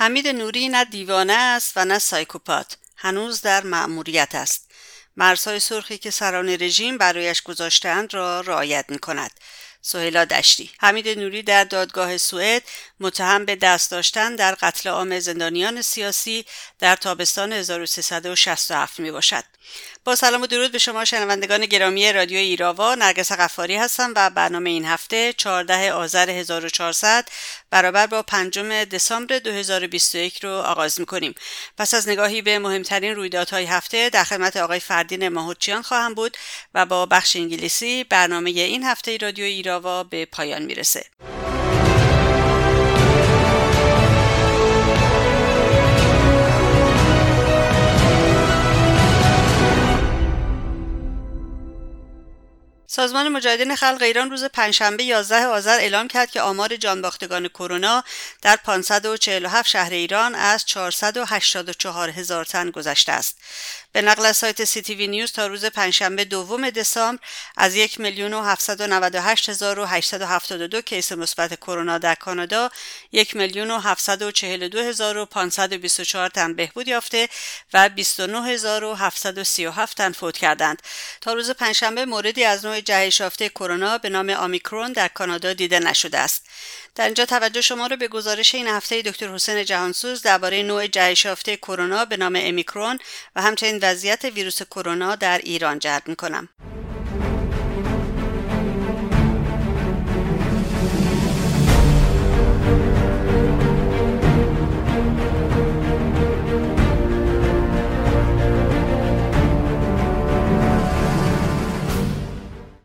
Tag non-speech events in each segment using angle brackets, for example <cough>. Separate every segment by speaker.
Speaker 1: حمید نوری نه دیوانه است و نه سایکوپات. هنوز در مأموریت است. مرزهای سرخی که سران رژیم برایش گذاشتند را رعایت می کند سهیلا دشتی. حمید نوری در دادگاه سوئد متهم به دست داشتن در قتل عام زندانیان سیاسی در تابستان 1367 می باشد. با سلام و درود به شما شنوندگان گرامی رادیو ایراوا. نرگس قفاری هستم و برنامه این هفته 14 آذر 1400 برابر با پنجم دسامبر 2021 رو آغاز می‌کنیم. پس از نگاهی به مهمترین رویدادهای هفته در خدمت آقای فردین ماهوچیان خواهم بود و با بخش انگلیسی برنامه این هفته رادیو ایراوا به پایان می‌رسه. سازمان مجاهدین خلق ایران روز پنجشنبه 11 آذر اعلام کرد که آمار جانباختگان کرونا در 547 شهر ایران از 484 هزار تن گذشته است. به نقل از سایت سی تی وی نیوز تا روز پنجشنبه دوم دسامبر از یک میلیون و هزار و کیس مثبت کرونا در کانادا یک میلیون و هزار و تن بهبود یافته و 29737 تن فوت کردند. تا روز پنجشنبه موردی از نوع جهش یافته کرونا به نام آمیکرون در کانادا دیده نشده است. در اینجا توجه شما را به گزارش این هفته دکتر حسین جهانسوز درباره نوع جهش یافته کرونا به نام امیکرون و همچنین وضعیت ویروس کرونا در ایران جلب می‌کنم.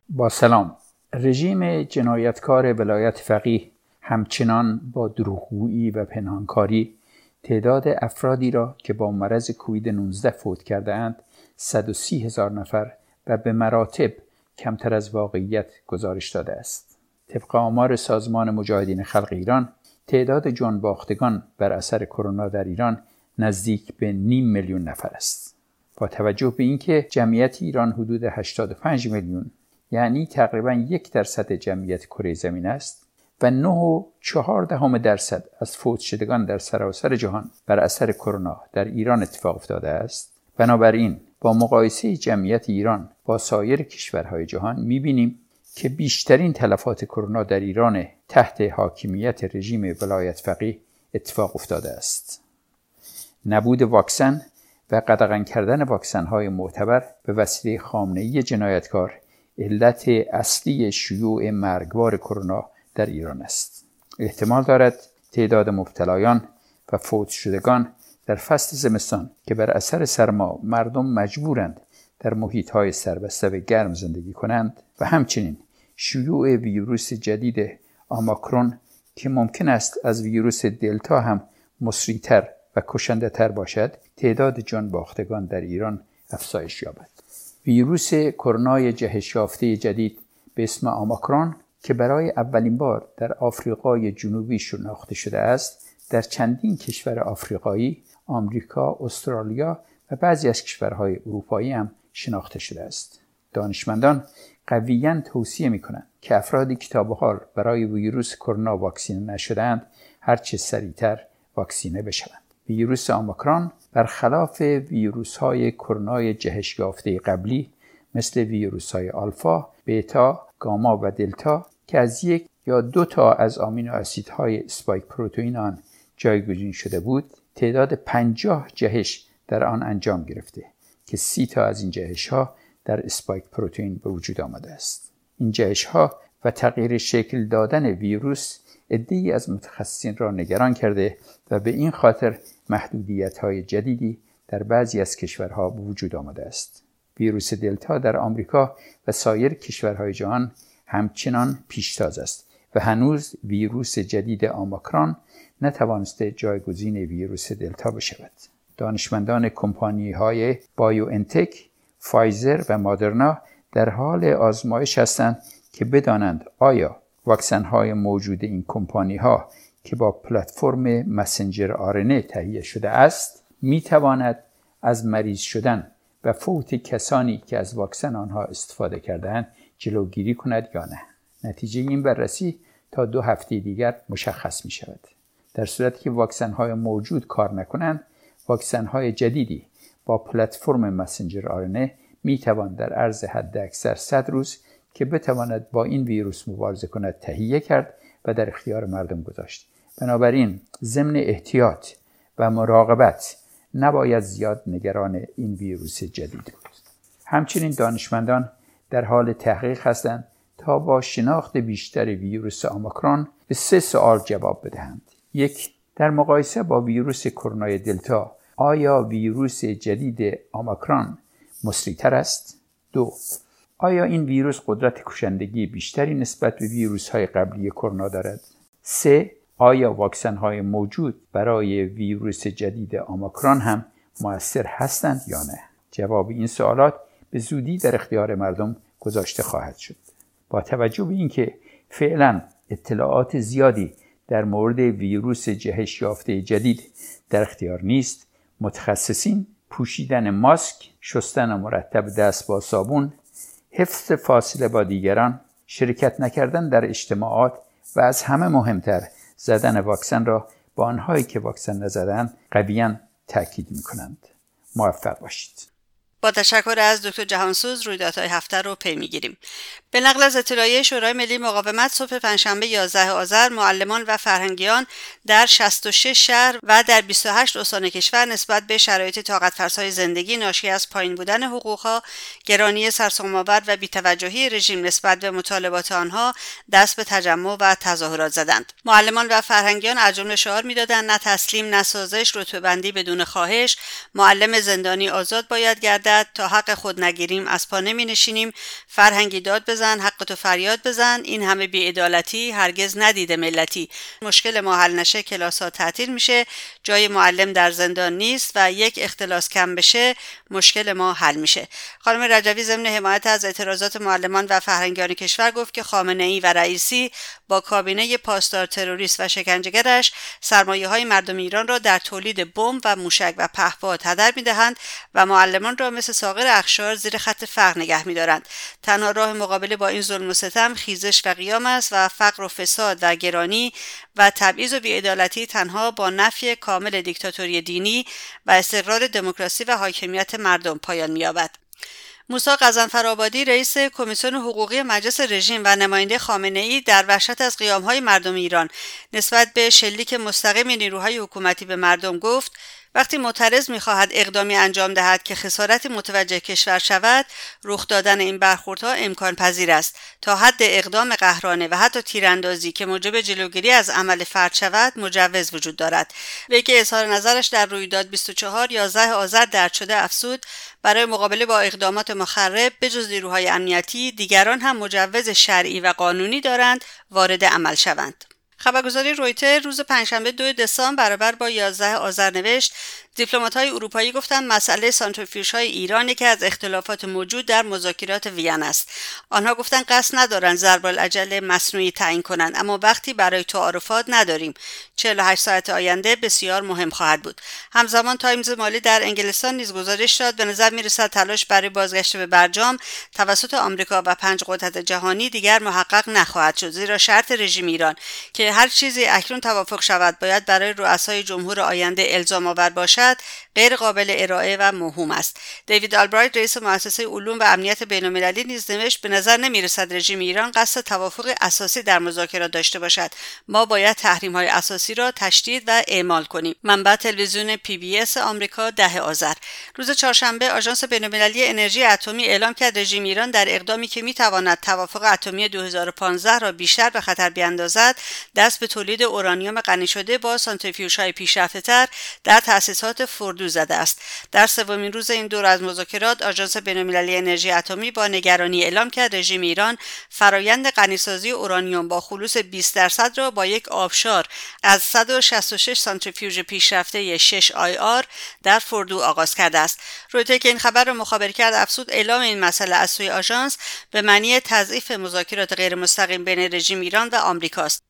Speaker 2: با سلام. رژیم جنایتکار ولایت فقیه همچنان با دروغگویی و پنهانکاری تعداد افرادی را که با مرض کووید 19 فوت کرده اند 130 هزار نفر و به مراتب کمتر از واقعیت گزارش داده است. طبق آمار سازمان مجاهدین خلق ایران تعداد جان باختگان بر اثر کرونا در ایران نزدیک به نیم میلیون نفر است. با توجه به اینکه جمعیت ایران حدود 85 میلیون یعنی تقریبا یک درصد جمعیت کره زمین است و 9 و 4 دهم درصد از فوت شدگان در سراسر جهان بر اثر کرونا در ایران اتفاق افتاده است. بنابراین با مقایسه جمعیت ایران با سایر کشورهای جهان می‌بینیم که بیشترین تلفات کرونا در ایران تحت حاکمیت رژیم ولایت فقیه اتفاق افتاده است. نبود واکسن و قدغن کردن واکسن های معتبر به وسیله خامنه جنایتکار علت اصلی شیوع مرگبار کرونا در ایران است. احتمال دارد تعداد مبتلایان و فوت شدگان در فصل زمستان که بر اثر سرما مردم مجبورند در محیط های سربسته و گرم زندگی کنند و همچنین شیوع ویروس جدید آماکرون که ممکن است از ویروس دلتا هم مصریتر و کشنده تر باشد تعداد جان باختگان در ایران افزایش یابد. ویروس کرونای جهش یافته جدید به اسم آماکرون که برای اولین بار در آفریقای جنوبی شناخته شده است در چندین کشور آفریقایی، آمریکا، استرالیا و بعضی از کشورهای اروپایی هم شناخته شده است. دانشمندان قویا توصیه می کنند که افرادی که تا حال برای ویروس کرونا واکسینه نشدهاند هرچه سریعتر واکسینه بشوند. ویروس آماکرون برخلاف ویروس های کرونای جهش یافته قبلی مثل ویروس های آلفا، بیتا، گاما و دلتا که از یک یا دو تا از آمینو اسیدهای اسپایک پروتئین آن جایگزین شده بود تعداد پنجاه جهش در آن انجام گرفته که سی تا از این جهش ها در اسپایک پروتئین به وجود آمده است این جهش ها و تغییر شکل دادن ویروس ای از متخصصین را نگران کرده و به این خاطر محدودیت های جدیدی در بعضی از کشورها به وجود آمده است. ویروس دلتا در آمریکا و سایر کشورهای جهان همچنان پیشتاز است و هنوز ویروس جدید آماکران نتوانسته جایگزین ویروس دلتا بشود. دانشمندان کمپانی های بایو انتک، فایزر و مادرنا در حال آزمایش هستند که بدانند آیا واکسن های موجود این کمپانی ها که با پلتفرم مسنجر آرنه تهیه شده است می تواند از مریض شدن و فوت کسانی که از واکسن آنها استفاده کردهاند جلوگیری کند یا نه. نتیجه این بررسی تا دو هفته دیگر مشخص می شود در صورتی که واکسن های موجود کار نکنند واکسن های جدیدی با پلتفرم مسنجر آرنه می توان در عرض حد اکثر 100 روز که بتواند با این ویروس مبارزه کند تهیه کرد و در اختیار مردم گذاشت. بنابراین ضمن احتیاط و مراقبت نباید زیاد نگران این ویروس جدید بود. همچنین دانشمندان در حال تحقیق هستند تا با شناخت بیشتر ویروس آماکرون به سه سوال جواب بدهند یک در مقایسه با ویروس کرونا دلتا آیا ویروس جدید آماکرون مسریتر است دو آیا این ویروس قدرت کشندگی بیشتری نسبت به ویروس های قبلی کرونا دارد؟ سه آیا واکسن های موجود برای ویروس جدید آماکرون هم موثر هستند یا نه؟ جواب این سوالات به زودی در اختیار مردم گذاشته خواهد شد. با توجه به اینکه فعلا اطلاعات زیادی در مورد ویروس جهش یافته جدید در اختیار نیست، متخصصین پوشیدن ماسک، شستن مرتب دست با صابون حفظ فاصله با دیگران شرکت نکردن در اجتماعات و از همه مهمتر زدن واکسن را با آنهایی که واکسن نزدن قویا تاکید می کنند. موفق باشید.
Speaker 1: با تشکر از دکتر جهانسوز رویدادهای هفته رو پی می‌گیریم. به نقل از اطلاعیه شورای ملی مقاومت صبح پنجشنبه 11 آذر معلمان و فرهنگیان در 66 شهر و در 28 استان کشور نسبت به شرایط طاقت فرسای زندگی ناشی از پایین بودن حقوقها گرانی سرسام‌آور و بیتوجهی رژیم نسبت به مطالبات آنها دست به تجمع و تظاهرات زدند. معلمان و فرهنگیان از جمله شعار می‌دادند نه تسلیم نه سازش رتبه بندی بدون خواهش. معلم زندانی آزاد باید گردد. تا حق خود نگیریم از پا نمی نشینیم فرهنگی داد بزن حق تو فریاد بزن. این همه بیعدالتی هرگز ندیده ملتی. مشکل ما حل نشه کلاس ها تعطیل میشه. جای معلم در زندان نیست و یک اختلاس کم بشه مشکل ما حل میشه. خانم رجوی ضمن حمایت از اعتراضات معلمان و فرهنگیان کشور گفت که خامنه ای و رئیسی با کابینه پاسدار تروریست و شکنجهگرش سرمایه های مردم ایران را در تولید بمب و موشک و پهپاد هدر می‌دهند و معلمان را مثل ساغر اخشار زیر خط فقر نگه میدارند. تنها راه مقابله با این ظلم و ستم خیزش و قیام است و فقر و فساد و گرانی و تبعیض و بیعدالتی تنها با نفی کامل دیکتاتوری دینی و استقرار دموکراسی و حاکمیت مردم پایان مییابد. موسا قزنفرآبادی رئیس کمیسیون حقوقی مجلس رژیم و نماینده خامنه ای در وحشت از های مردم ایران. نسبت به شلیک مستقیم نیروهای حکومتی به مردم گفت وقتی معترض می‌خواهد اقدامی انجام دهد که خسارت متوجه کشور شود رخ دادن این برخوردها امکان پذیر است تا حد اقدام قهرانه و حتی تیراندازی که موجب جلوگیری از عمل فرد شود مجوز وجود دارد. وی که اظهار نظرش در رویداد 24 11 آذر درد شده افسود برای مقابله با اقدامات مخرب بجز نیروهای امنیتی دیگران هم مجوز شرعی و قانونی دارند وارد عمل شوند. خبرگزاری رویتر روز پنجشنبه دو دسامبر برابر با 11 آذر نوشت دیپلمات های اروپایی گفتند مسئله سانتریفیوژ های ایران یکی از اختلافات موجود در مذاکرات وین است. آنها گفتند قصد ندارند ضرب العجل مصنوعی تعیین کنند اما وقتی برای تعارفات نداریم. 48 ساعت آینده بسیار مهم خواهد بود. همزمان تایمز مالی در انگلستان نیز گزارش داد. به نظر می‌رسد تلاش برای بازگشت به برجام توسط آمریکا و پنج قدرت جهانی دیگر محقق نخواهد شد زیرا شرط رژیم ایران که هر چیزی اکنون توافق شود باید برای رؤسای جمهور آینده الزام آور باشد غیر قابل ارائه و موهوم است. دیوید آلبرایت رئیس مؤسسه علوم و امنیت بینالمللی نیز نوشت به نظر نمی‌رسد رژیم ایران قصد توافق اساسی در مذاکرات داشته باشد. ما باید تحریم های اساسی را تشدید و اعمال کنیم. منبع تلویزیون پی بی اس آمریکا ده آذر. روز چهارشنبه آژانس بینالمللی انرژی اتمی اعلام کرد رژیم ایران در اقدامی که می‌تواند توافق اتمی 2015 را بیشتر به خطر بیاندازد دست به تولید اورانیوم غنی شده با سانتریفیوژهای پیشرفتهتر در تأسیسات فردو زده است. در سومین روز این دور از مذاکرات آژانس بینالمللی انرژی اتمی با نگرانی اعلام کرد رژیم ایران فرایند غنیسازی اورانیوم با خلوص 20 درصد را با یک آبشار از 166 سانتریفیوژ پیشرفته 6 IR در فردو آغاز کرده است. رویتر که این خبر را مخابره کرد افزود اعلام این مسئله از سوی آژانس به معنی تضعیف مذاکرات غیر مستقیم بین رژیم ایران و آمریکاست.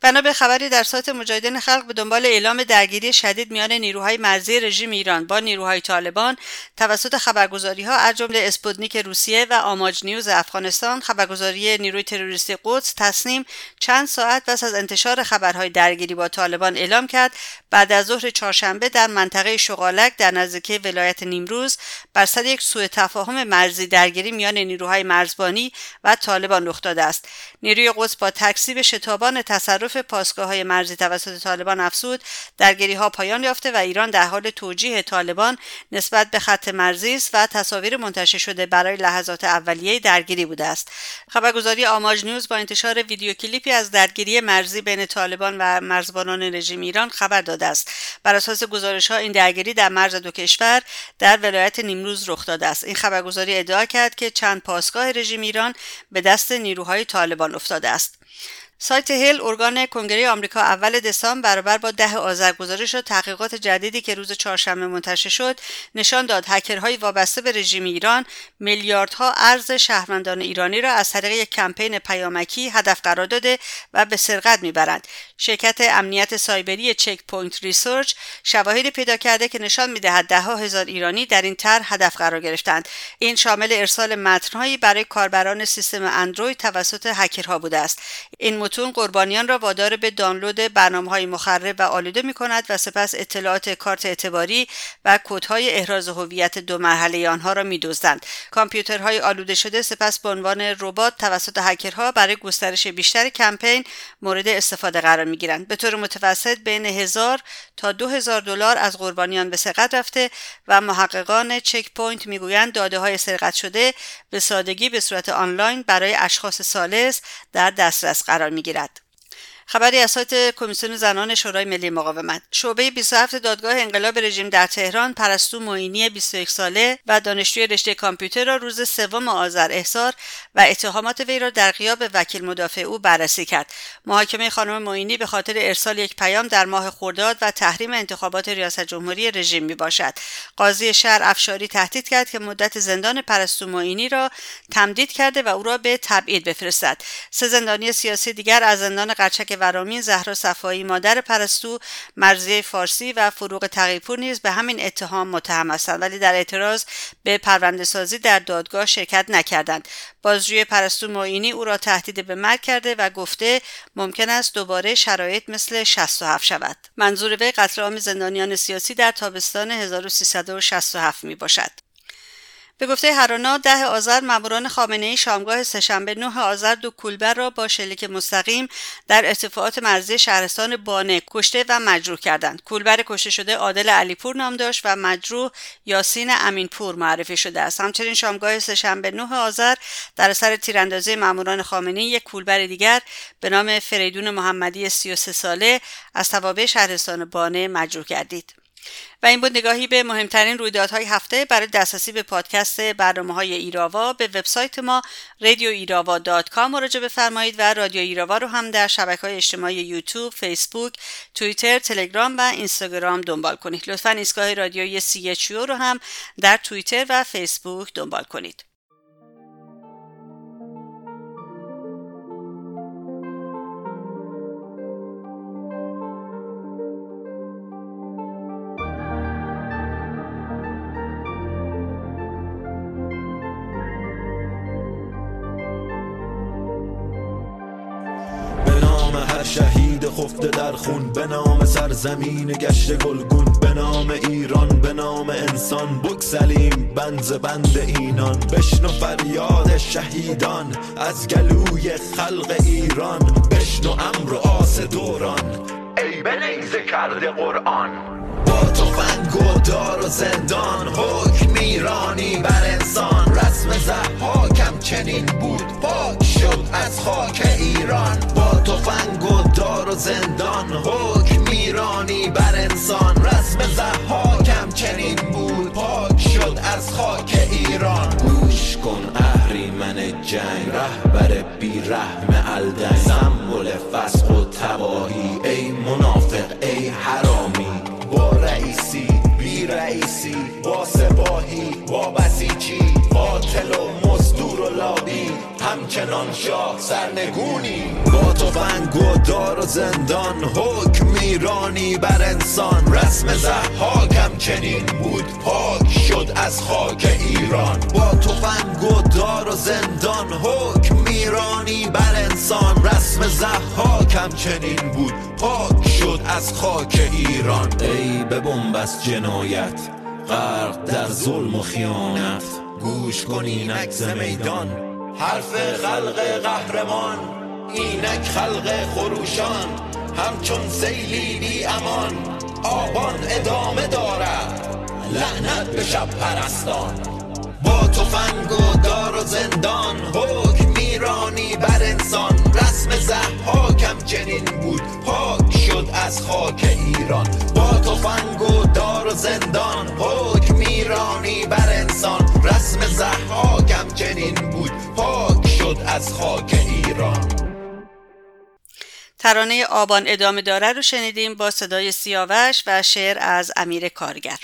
Speaker 1: بنا به خبری در سایت مجاهدین خلق به دنبال اعلام درگیری شدید میان نیروهای مرزی رژیم ایران با نیروهای طالبان توسط خبرگزاری ها از جمله اسپوتنیک روسیه و آماج نیوز افغانستان خبرگزاری نیروی تروریستی قدس تسنیم چند ساعت پس از انتشار خبرهای درگیری با طالبان اعلام کرد. بعد از ظهر چهارشنبه در منطقه شغالک در نزدیکی ولایت نیمروز بر سر یک سوء تفاهم مرزی درگیری میان نیروهای مرزبانی و طالبان رخ داده است. نیروی قدس با تکسیب شتابان تصرف پاسگاه های مرزی توسط طالبان افزود درگیری ها پایان یافته و ایران در حال توجیه طالبان نسبت به خط مرزی است و تصاویر منتشر شده برای لحظات اولیه درگیری بوده است. خبرگزاری آماج نیوز با انتشار ویدیو کلیپی از درگیری مرزی بین طالبان و مرزبانان رژیم ایران خبر داده است. بر اساس گزارش ها این درگیری در مرز دو کشور در ولایت نیمروز رخ داده است. این خبرگزاری ادعا کرد که چند پاسگاه رژیم ایران به دست نیروهای طالبان افتاده است. سایت هل ارگان کنگره آمریکا اول دسامبر برابر با ده آذر گزارش و تحقیقات جدیدی که روز چهارشنبه منتشر شد نشان داد هکرهای وابسته به رژیم ایران میلیاردها ارز شهروندان ایرانی را از طریق یک کمپین پیامکی هدف قرار داده و به سرقت می‌برند. شرکت امنیت سایبری Check Point Research شواهدی پیدا کرده که نشان می‌دهد دهها هزار ایرانی در این طرح هدف قرار گرفتند این شامل ارسال متنهایی برای کاربران سیستم اندروید توسط هکرها بوده است این متون قربانیان را وادار به دانلود برنامه های مخرب و آلوده می کند و سپس اطلاعات کارت اعتباری و کدهای احراز هویت دو مرحله آنها را می دزدند. کامپیوترهای آلوده شده سپس به عنوان ربات توسط هکرها برای گسترش بیشتر کمپین مورد استفاده قرار می گیرند. به طور متوسط بین هزار تا دو هزار دلار از قربانیان به سرقت رفته و محققان Check Point می‌گویند داده های سرقت شده به سادگی به صورت آنلاین برای اشخاص ثالث در دسترس قرار می گیرد. خبری از سایت کمیسیون زنان شورای ملی مقاومت. شعبه 27 دادگاه انقلاب رژیم در تهران پرستو معینی 21 ساله و دانشجوی رشته کامپیوتر را روز سوم آذر احضار و اتهامات وی را در غیاب وکیل مدافع او بررسی کرد. محاکمه خانم معینی به خاطر ارسال یک پیام در ماه خرداد و تحریم انتخابات ریاست جمهوری رژیم می باشد. قاضی شهر افشاری تهدید کرد که مدت زندان پرستو معینی را تمدید کرده و او را به تبعید بفرستد. سه زندانی سیاسی دیگر از زندان قرچک ورامین زهرا صفایی مادر پرستو مرزی فارسی و فروغ تقیپور نیز به همین اتهام متهم هستند ولی در اعتراض به پرونده سازی در دادگاه شرکت نکردند. بازجوی پرستو معینی او را تهدید به مرگ کرده و گفته ممکن است دوباره شرایط مثل 67 شود. منظور وی قتل عام زندانیان سیاسی در تابستان 1367 می باشد به گفته هرانا ده آذر ماموران خامنه ای شامگاه سهشنبه 9 آذر دو کولبر را با شلیک مستقیم در ارتفاعات مرزی شهرستان بانه کشته و مجروح کردند. کولبر کشته شده عادل علیپور نام داشت و مجروح یاسین امینپور معرفی شده است. همچنین شامگاه سه‌شنبه 9 آذر در اثر تیراندازی ماموران خامنه ای یک کولبر دیگر به نام فریدون محمدی 33 ساله از توابع شهرستان بانه مجروح گردید و این بود نگاهی به مهمترین رویدادهای هفته برای دسترسی به پادکست برنامه های ایراوا به وبسایت ما رادیو ایراوا dot com مراجعه بفرمایید و رادیو ایراوا رو هم در شبکه های اجتماعی یوتیوب، فیسبوک، توییتر، تلگرام و اینستاگرام دنبال کنید. لطفا ایستگاه رادیوی سی رو هم در توییتر و فیسبوک دنبال کنید.
Speaker 3: خون به نام سرزمین گشت گلگون. به نام ایران به نام انسان. بگسلیم بنز بند اینان. بشنو فریاد شهیدان. از گلوی خلق ایران. بشنو امر و آس دوران. ای به کرده قرآن. با تو و دار و زندان. حکم ایرانی بر انسان. رسم زحاکم چنین بود. پاک شد از خاک ایران با تفنگ و دار و زندان حکم ایرانی بر انسان. رسم زحاکم چنین بود پاک شد از خاک ایران. گوش کن اهریمن جنگ رهبر بیرحم الدنگ سمبل فسق و تباهی ای منافق ای حرامی. با رئیسی بی رئیسی با سپاهی با بسیجی قاتل و مزدور و لابی همچنان شاه سرنگونی. با تو و دار و زندان حکم ایرانی بر انسان. رسم زحاکم چنین بود پاک شد از خاک ایران. با تو و دار و زندان حکم ایرانی بر انسان. رسم زحاکم چنین بود پاک شد از خاک ایران. ای به بنبست جنایت غرق در ظلم و خیانت. گوش کن اینک میدان. حرف خلق قهرمان اینک خلق خروشان. همچون سیلی بی امان آبان ادامه دارد. لعنت به شب پرستان. با تفنگ و دار و زندان حکم میرانی بر انسان. رسم زحاکم چنین بود. پاک شد از خاک ایران. با تفنگ و دار و زندان. حکم میرانی بر انسان. رسم زحاکم چنین بود. پاک شد از خاک ایران.
Speaker 1: ترانه آبان ادامه داره رو شنیدیم با صدای سیاوش و شعر از امیر کارگر.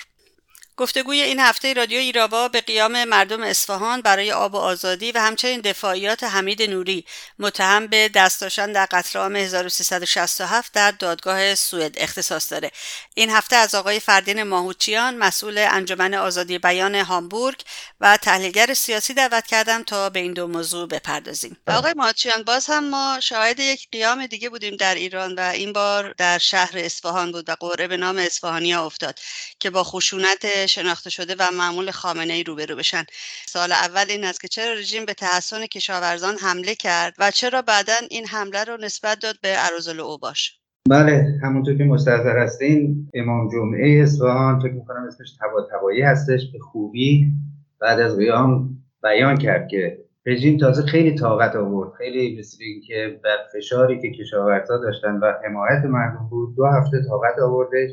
Speaker 1: گفتگوی این هفته رادیو ایراوا به قیام مردم اصفهان برای آب و آزادی و همچنین دفاعیات حمید نوری متهم به دست داشتن در قتل عام 1367 در دادگاه سوئد اختصاص داره. این هفته از آقای فردین ماهوچیان مسئول انجمن آزادی بیان هامبورگ و تحلیلگر سیاسی دعوت کردم تا به این دو موضوع بپردازیم. آقای ماهوچیان باز هم ما شاهد یک قیام دیگه بودیم در ایران و این بار در شهر اصفهان بود و قرعه به نام اصفهانیا افتاد که با خشونت شناخته شده و معمول خامنه ای روبرو بشن. سال اول این است که چرا رژیم به تحسن کشاورزان حمله کرد و چرا بعدا این حمله رو نسبت داد به عروضل اوباش
Speaker 4: بله همونطور که مستحضر هستین امام جمعه اصفهان فکر می‌کنم اسمش تبا تبایی هستش به خوبی بعد از قیام بیان کرد که رژیم تازه خیلی طاقت آورد. خیلی مثل که بر فشاری که کشاورزا داشتن و حمایت مردم بود دو هفته طاقت آوردش.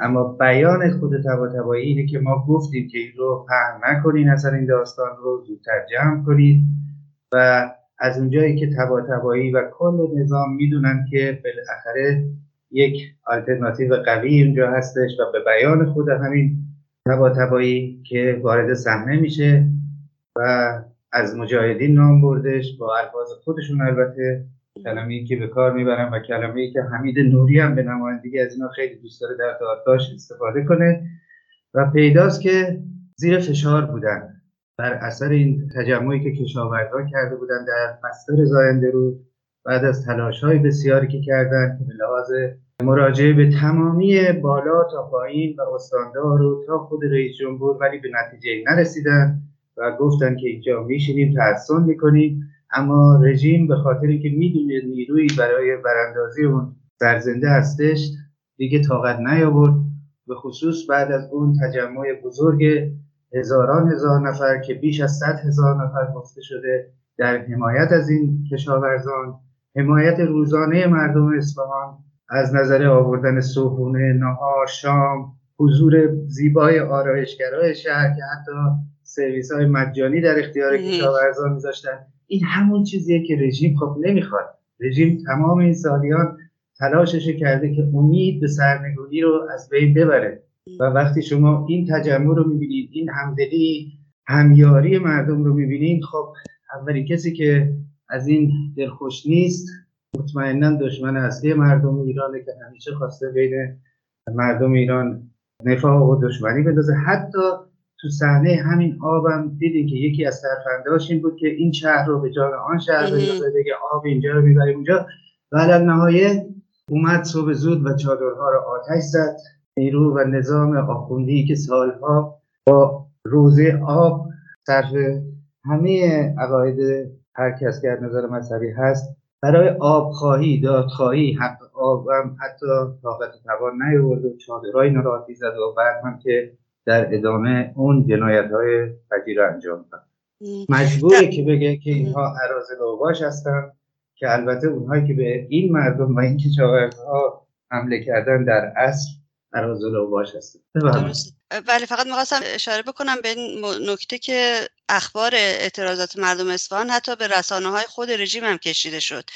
Speaker 4: اما بیان خود تبا اینه که ما گفتیم که این رو پهن نکنین اصلا این داستان رو زودتر جمع کنید و از اونجایی که تبا تبایی و کل نظام می‌دونن که بالاخره یک آلترناتیو قوی اونجا هستش و به بیان خود همین تبا تبایی که وارد صحنه میشه و از مجاهدین نام بردش با الفاظ خودشون البته. کلمه که به کار می‌برم و کلمه ای که حمید نوری هم به نمایندگی از اینا خیلی دوست داره در دادگاهش استفاده کنه و پیداست که زیر فشار بودن. بر اثر این تجمعی که کشاورزها کرده بودن در مستر زاینده رو بعد از تلاش های بسیاری که کردن که به لحاظ مراجعه به تمامی بالا تا پایین و استاندار و تا خود رئیس جمهور ولی به نتیجه نرسیدن و گفتن که اینجا میشینیم تحسن می‌کنیم. اما رژیم به خاطری که می‌دونه نیروی برای براندازی اون سرزنده هستش دیگه طاقت نیاورد. به خصوص بعد از اون تجمع بزرگ هزاران هزار نفر که بیش از صد هزار نفر گفته شده در حمایت از این کشاورزان. حمایت روزانه مردم اصفهان از نظر آوردن صبحونه نهار شام حضور زیبای آرایشگرای شهر که حتی سرویس های مجانی در اختیار کشاورزان میذاشتن. این همون چیزیه که رژیم خب نمی‌خواد. رژیم تمام این سالیان تلاشش کرده که امید به سرنگونی رو از بین ببره. و وقتی شما این تجمع رو می‌بینید این همدلی همیاری مردم رو می‌بینید خب اولی کسی که از این دلخوش نیست مطمئنا دشمن اصلی مردم ایرانه که همیشه خواسته بین مردم ایران نفاق و دشمنی بندازه. حتی تو صحنه همین آبم دیدیم که یکی از سرفندهاش این بود که این شهر رو به جان آن شهر بندازه بگه آب اینجا رو می‌بریم اونجا. و نهایت اومد صبح زود و چادرها را آتش زد. نیرو و نظام آخوندی که سالها با روزه آب صرف همه عقاید هر کس که نظر مذهبی هست برای آبخواهی دادخواهی حق آب هم حتی طاقت توان نیورد و چادرهای نراتی زد و بعد هم که در ادامه اون جنایت های فجیر انجام داد. مجبوره که بگه که اینها عراض لوباش هستن که البته اونهایی که به این مردم و این کشاورزها حمله کردن در اصل عراض لوباش هستن.
Speaker 1: ولی فقط می‌خواستم اشاره بکنم به این نکته که اخبار اعتراضات مردم اصفهان حتی به رسانه های خود رژیم هم کشیده شد.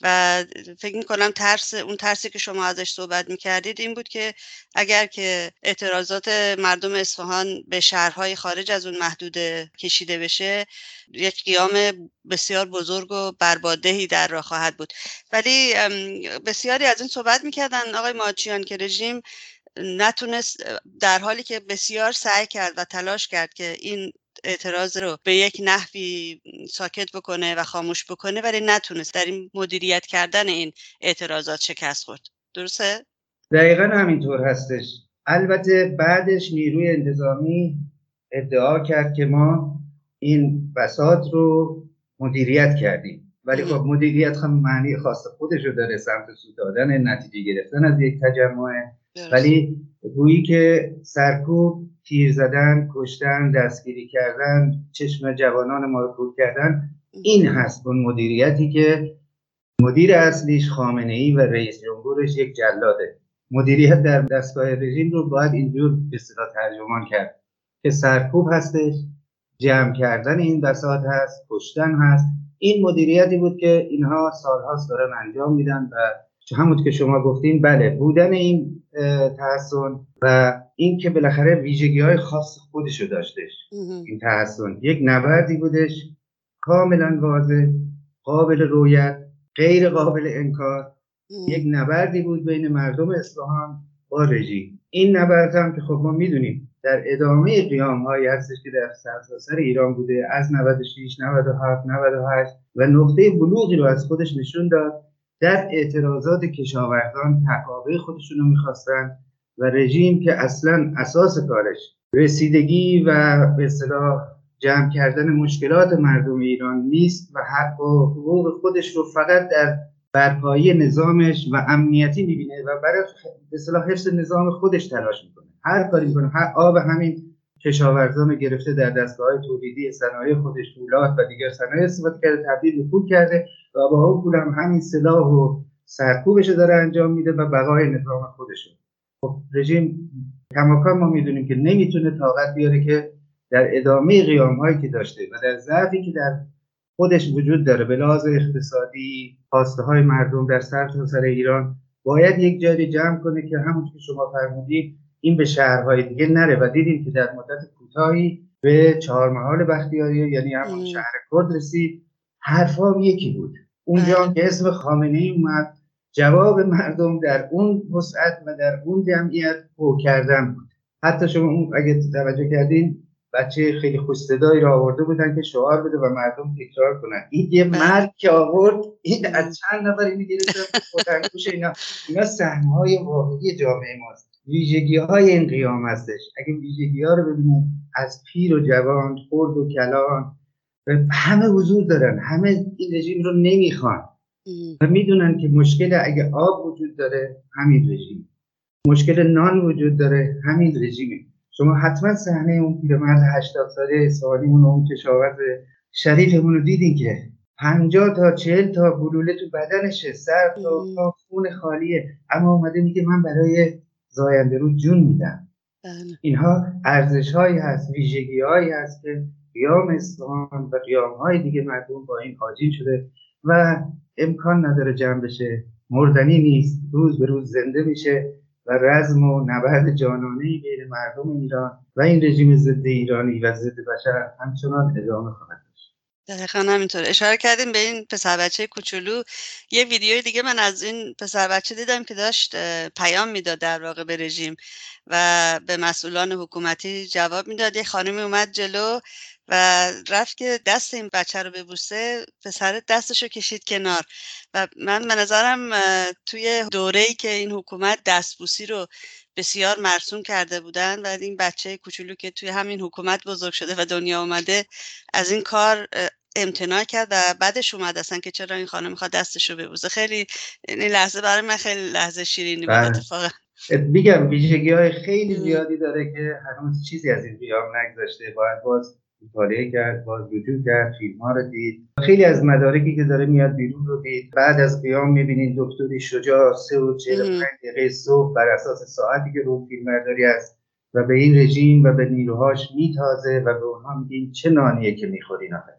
Speaker 1: و فکر می‌کنم ترس اون ترسی که شما ازش صحبت می‌کردید این بود که اگر که اعتراضات مردم اصفهان به شهرهای خارج از اون محدوده کشیده بشه یک قیام بسیار بزرگ و بربادهی در راه خواهد بود. ولی بسیاری از این صحبت می‌کردن آقای ماچیان که رژیم نتونست در حالی که بسیار سعی کرد و تلاش کرد که این اعتراض رو به یک نحوی ساکت بکنه و خاموش بکنه ولی نتونست در این مدیریت کردن این اعتراضات شکست خورد. درسته؟
Speaker 4: دقیقا همینطور هستش. البته بعدش نیروی انتظامی ادعا کرد که ما این بساط رو مدیریت کردیم. ولی خب مدیریت هم معنی خاص خودش رو داره سمت سود دادن نتیجه گرفتن از یک تجمع. ولی گویی که سرکوب تیر زدن کشتن دستگیری کردن چشم جوانان ما رو کور کردن این هست اون مدیریتی که مدیر اصلیش خامنه ای و رئیس جمهورش یک جلاده. مدیریت در دستگاه رژیم رو باید اینجور به ترجمان کرد که سرکوب هستش جمع کردن این بساط هست کشتن هست. این مدیریتی بود که اینها سالهاست دارن انجام میدن و همون که شما گفتین بله بودن این تحسن و این که بالاخره ویژگی های خاص خودشو داشتش. این تحسن یک نبردی بودش کاملا واضح قابل رویت غیر قابل انکار. یک نبردی بود بین مردم اصفهان با رژیم. این نبرد هم که خب ما می‌دونیم در ادامه قیام هایی هستش که در سرتاسر ایران بوده از 96 97 98 و نقطه بلوغی رو از خودش نشون داد. در اعتراضات کشاورزان تقاضای خودشون رو می‌خواستن و رژیم که اصلا اساس کارش رسیدگی و به اصطلاح جمع کردن مشکلات مردم ایران نیست و حق و حقوق خودش رو فقط در برپایی نظامش و امنیتی می‌بینه و برای به حفظ نظام خودش تلاش می‌کنه. هر کاری می‌کنه. هر آب همین کشاورزان گرفته در دستگاه تولیدی صنایع خودش فولاد و دیگر صنایع استفاده کرده تبدیل به پول کرده و با اون پول هم همین سلاح و سرکوبش داره انجام میده و بقای نظام خودشه خب رژیم کماکان ما می‌دونیم که نمی‌تونه طاقت بیاره که در ادامه قیام هایی که داشته و در ضعفی که در خودش وجود داره به لحاظ اقتصادی خواسته های مردم در سر ایران باید یک جایی جمع کنه که همون که شما فرمودید این به شهرهای دیگه نره. و دیدیم که در مدت کوتاهی به چهار محال بختیاری یعنی همون شهر کرد رسید. حرفا یکی بود. اونجا بله. که اسم خامنه ای اومد جواب مردم در اون وسعت و در اون جمعیت او کردن بود. حتی شما اون اگه توجه کردین بچه خیلی خوش صدایی را آورده بودن که شعار بده و مردم تکرار کنن. این یه بله. مرد که آورد این از چند نفر اینو اینا. اینا سهمهای واقعی جامعه ماست. ویژگی های این قیام هستش. اگه ویژگی ها رو ببینیم از پیر و جوان خرد و کلان همه حضور دارن. همه این رژیم رو نمی‌خوان. و می‌دونن که مشکل اگه آب وجود داره همین رژیم. مشکل نان وجود داره همین رژیمه. شما حتما صحنه اون پیرمرد 80 ساله سالیمون اون کشاورز شریفمون رو دیدین که 50 تا 40 تا گلوله تو بدنشه. سر تا خون خالیه. اما اومده میگه من برای زاینده رو جون میدن. بله. اینها ارزش هایی هست ویژگی هایی هست که قیام اسلام و قیام های دیگه مردم با این آجین شده و امکان نداره جمع بشه. مردنی نیست روز به روز زنده میشه و رزم و نبرد جانانه بین مردم ایران و این رژیم ضد ایرانی و ضد بشر همچنان ادامه خواهد
Speaker 1: دقیقا همینطور اشاره کردیم به این پسر بچه کوچولو. یه ویدیوی دیگه من از این پسر بچه دیدم که داشت پیام می‌داد در واقع به رژیم و به مسئولان حکومتی جواب می‌داد. یه خانمی اومد جلو و رفت که دست این بچه رو ببوسه پسر دستشو کشید کنار. و من به نظرم توی دوره ای که این حکومت دستبوسی رو بسیار مرسوم کرده بودن و این بچه کوچولو که توی همین حکومت بزرگ شده و دنیا اومده از این کار امتناع کرد و بعدش اومد اصلا که چرا این خانم می‌خواد دستشو ببوزه خیلی این لحظه برای من خیلی لحظه شیرینی بود بله. اتفاقا.
Speaker 4: میگم ویژگی های خیلی زیادی داره که هنوز چیزی از این قیام نگذاشته باید باز مطالعه کرد باز رجوع کرد فیلم ها رو دید. خیلی از مدارکی که داره میاد بیرون رو دید. بعد از قیام می‌بینید دکتری شجاع سه و چهل دقیقه صبح بر اساس ساعتی که رو فیلم برداری است و به این رژیم و به نیروهاش میتازه و به اونها میگه چه نانیه که می‌خورین آخه.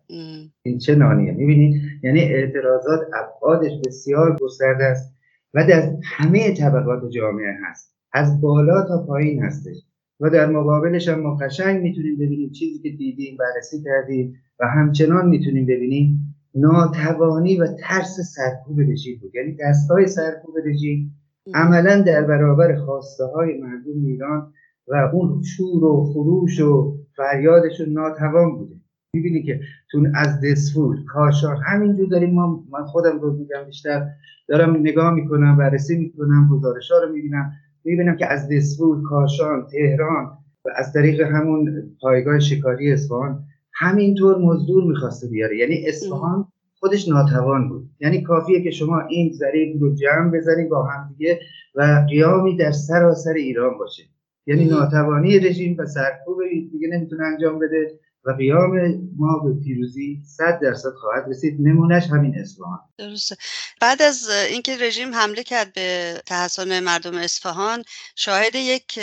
Speaker 4: این چه نانیه؟ می‌بینید؟ یعنی اعتراضات ابعادش بسیار گسترده است و در همه طبقات جامعه هست. از بالا تا پایین هستش. و در مقابلش هم ما قشنگ می‌تونیم ببینیم چیزی که دیدیم بررسی کردیم و همچنان می‌تونیم ببینیم ناتوانی و ترس سرکوب رژیم بود. یعنی دستهای سرکوب رژیم عملا در برابر خواسته های مردم ایران و اون شور و خروش و فریادشون ناتوان بوده. می‌بینی که تون از دسفول کاشان همینجور داریم ما من خودم رو میگم بیشتر دارم نگاه می‌کنم بررسی می‌کنم گزارش ها رو می‌بینم. می‌بینم که از دسفول کاشان تهران و از طریق همون پایگاه شکاری اصفهان همینطور مزدور می‌خواسته بیاره. یعنی اصفهان خودش ناتوان بود. یعنی کافیه که شما این ذریب رو جمع بزنید با هم دیگه و قیامی در سراسر ایران باشه. یعنی ناتوانی رژیم و سرکوب دیگه نمی‌تونه انجام بده. و قیام ما به پیروزی صد درصد خواهد رسید. نمونهش همین اصفهان.
Speaker 1: درسته. بعد از اینکه رژیم حمله کرد به تحسن مردم اصفهان شاهد یک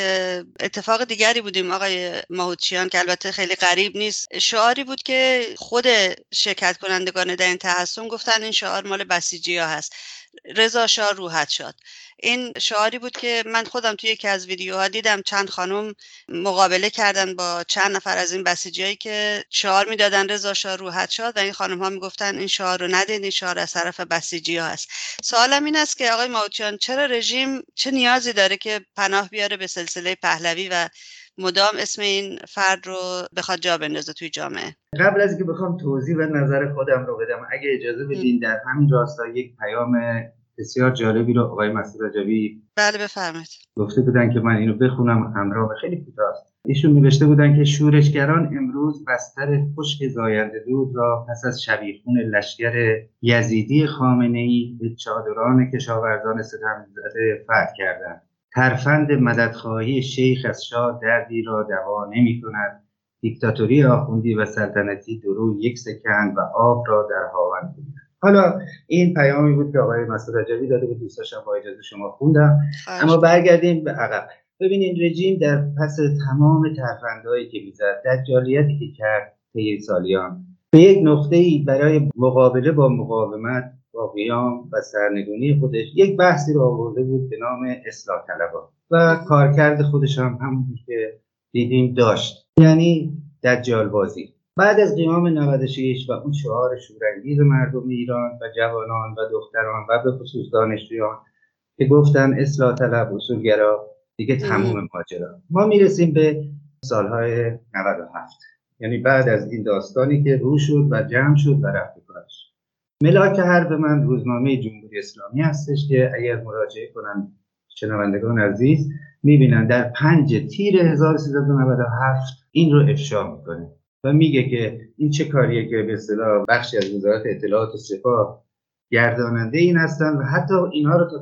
Speaker 1: اتفاق دیگری بودیم آقای ماهوچیان که البته خیلی غریب نیست. شعاری بود که خود شرکت کنندگان در این تحسن گفتن این شعار مال بسیجی ها هست. رضا شاه روحت شد این شعاری بود که من خودم توی یکی از ویدیوها دیدم چند خانم مقابله کردن با چند نفر از این بسیجی که شعار می‌دادن رضا شاه روحت شد و این خانم ها می‌گفتن این شعار رو ندید این شعار از طرف بسیجی ها هست. سوالم این است که آقای ماوچیان چرا رژیم چه نیازی داره که پناه بیاره به سلسله پهلوی و مدام اسم این فرد رو بخواد جا بندازه توی جامعه.
Speaker 4: قبل از اینکه بخوام توضیح و نظر خودم رو بدم اگه اجازه بدین در همین راستا یک پیام بسیار جالبی رو آقای مسئول رجبی
Speaker 1: بله بفرمایید.
Speaker 4: گفته بودن که من اینو بخونم همراه خیلی کوتاه ایشون نوشته بودن که شورشگران امروز بستر خشک زاینده دود را پس از شبیخون لشکر یزیدی خامنه ای به چادران کشاورزان ستم زده فتح کردند. ترفند مددخواهی شیخ از شاه دردی را دوا نمی کند. دیکتاتوری آخوندی و سلطنتی درو یک سکند و آب را در هاون حالا این پیامی بود که آقای مسعود رجبی داده بود دوستاشم با اجازه شما خوندم. اما برگردیم به عقب. ببینید رژیم در پس تمام ترفندهایی که می‌زد در جالیتی که کرد طی سالیان به یک نقطه ای برای مقابله با مقاومت با قیام و سرنگونی خودش یک بحثی رو آورده بود به نام اصلاح طلبا و کارکرد خودش هم همون که دیدیم داشت یعنی دجال بازی. بعد از قیام 96 و اون شعار شورانگیز مردم ایران و جوانان و دختران و به خصوص دانشجویان که گفتن اصلاح طلب اصولگرا دیگه تموم ماجرا. ما می‌رسیم به سالهای 97 یعنی بعد از این داستانی که رو شد و جمع شد و رفت. ملاک حرب من روزنامه جمهوری اسلامی هستش که اگر مراجعه کنن شنوندگان عزیز می‌بینن در پنج تیر 1397 این رو افشا می‌کنه و میگه که این چه کاریه که به اصطلاح بخشی از وزارت اطلاعات و سپاه گرداننده این هستن و حتی اینها رو تا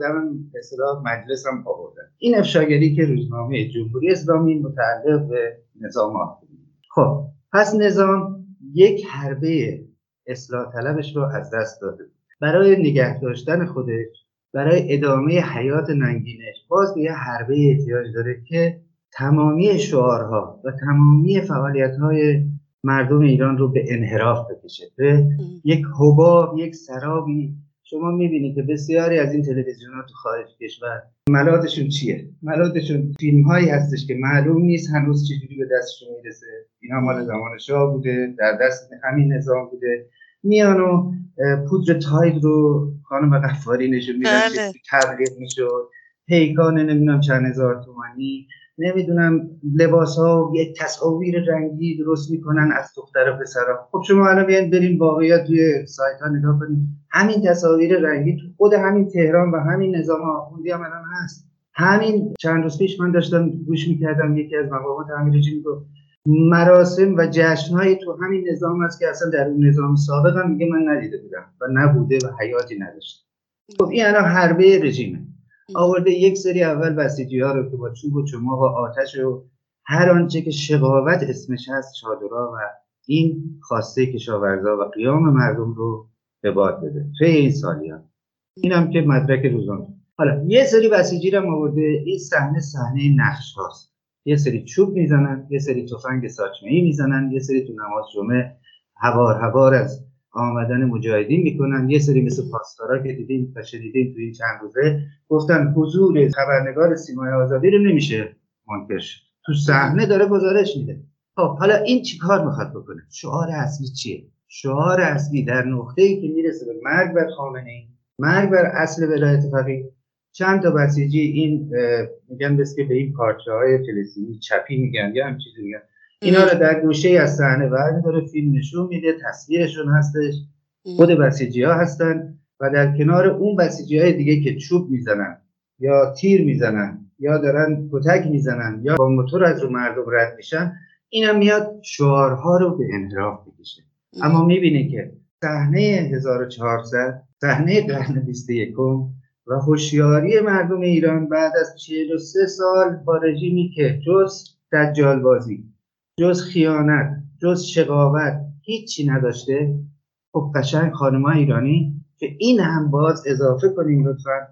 Speaker 4: به اصطلاح مجلس هم آوردن. این افشاگری که روزنامه جمهوری اسلامی متعلق به نظام آخوندی خب پس نظام یک حربه اصلاح طلبش رو از دست داده برای نگه داشتن خودش برای ادامه حیات ننگینش باز به یه حربه احتیاج داره که تمامی شعارها و تمامی فعالیت های مردم ایران رو به انحراف بکشه. به یک حباب یک سرابی. شما می‌بینید که بسیاری از این تلویزیون ها تو خارج کشور ملاتشون چیه؟ ملاتشون فیلم هایی هستش که معلوم نیست هنوز چجوری به دستشون می‌رسه. اینا مال زمان شاه بوده در دست همین نظام بوده. میان و پودر تاید رو خانم غفاری نشون میدن بله. تبلیغ می‌شد. پیکان نمی‌دونم چند هزار تومانی. نمی‌دونم لباس ها یک تصاویر رنگی درست می‌کنن از دختر و پسرها خب شما الان بیاین بریم واقعیت توی سایت ها نگاه کنید همین تصاویر رنگی تو خود همین تهران و همین نظام آخوندی هم الان هست. همین چند روز پیش من داشتم گوش می‌کردم یکی از مقامات امیرجی می‌گفت مراسم و جشنهای تو همین نظام است که اصلا در اون نظام سابق هم میگه من ندیده بودم و نبوده و حیاتی نداشته. خب این الان حربه رژیمه. آورده یک سری اول بسیجی ها رو که با چوب و چماق و آتش و هر آنچه که شقاوت اسمش هست چادرها و این خواسته کشاورزا و قیام مردم رو به باد بده. توی این سالیان هم که مدرک روزانه. حالا یه سری بسیجی رو آورده. این صحنه صحنه نقش هاست یه سری چوب می‌زنن یه سری تفنگ ساچمه ای می‌زنن یه سری تو نماز جمعه هوار هوار از آمدن مجاهدین می‌کنن. یه سری مثل پاسدارا که دیدیم و شنیدیم تو این چند روزه گفتن حضور خبرنگار سیمای آزادی رو نمیشه منکر تو صحنه داره گزارش میده. خب حالا این چیکار می‌خواد بکنه؟ شعار اصلی چیه؟ شعار اصلی در نقطه ای که می‌رسه به مرگ بر خامنه ای مرگ بر اصل ولایت فقیه چند تا بسیجی این میگن بس که به این پارچه های فلسطینی چپی میگن یا هم چیزی میگن. اینا رو در گوشه از صحنه ور داره فیلم نشون میده تصویرشون هستش. خود بسیجی ها هستن و در کنار اون بسیجی های دیگه که چوب می‌زنن یا تیر می‌زنن یا دارن کتک می‌زنن یا با موتور از رو مردم رد میشن اینم میاد شعارها رو به انحراف بکشه اما می‌بینه که صحنه 1400 صحنه قرن 21 و هوشیاری مردم ایران بعد از 43 سال با رژیمی که جز دجال بازی جز خیانت جز شقاوت هیچی نداشته خب قشنگ خانم ایرانی که این هم باز اضافه کنیم لطفا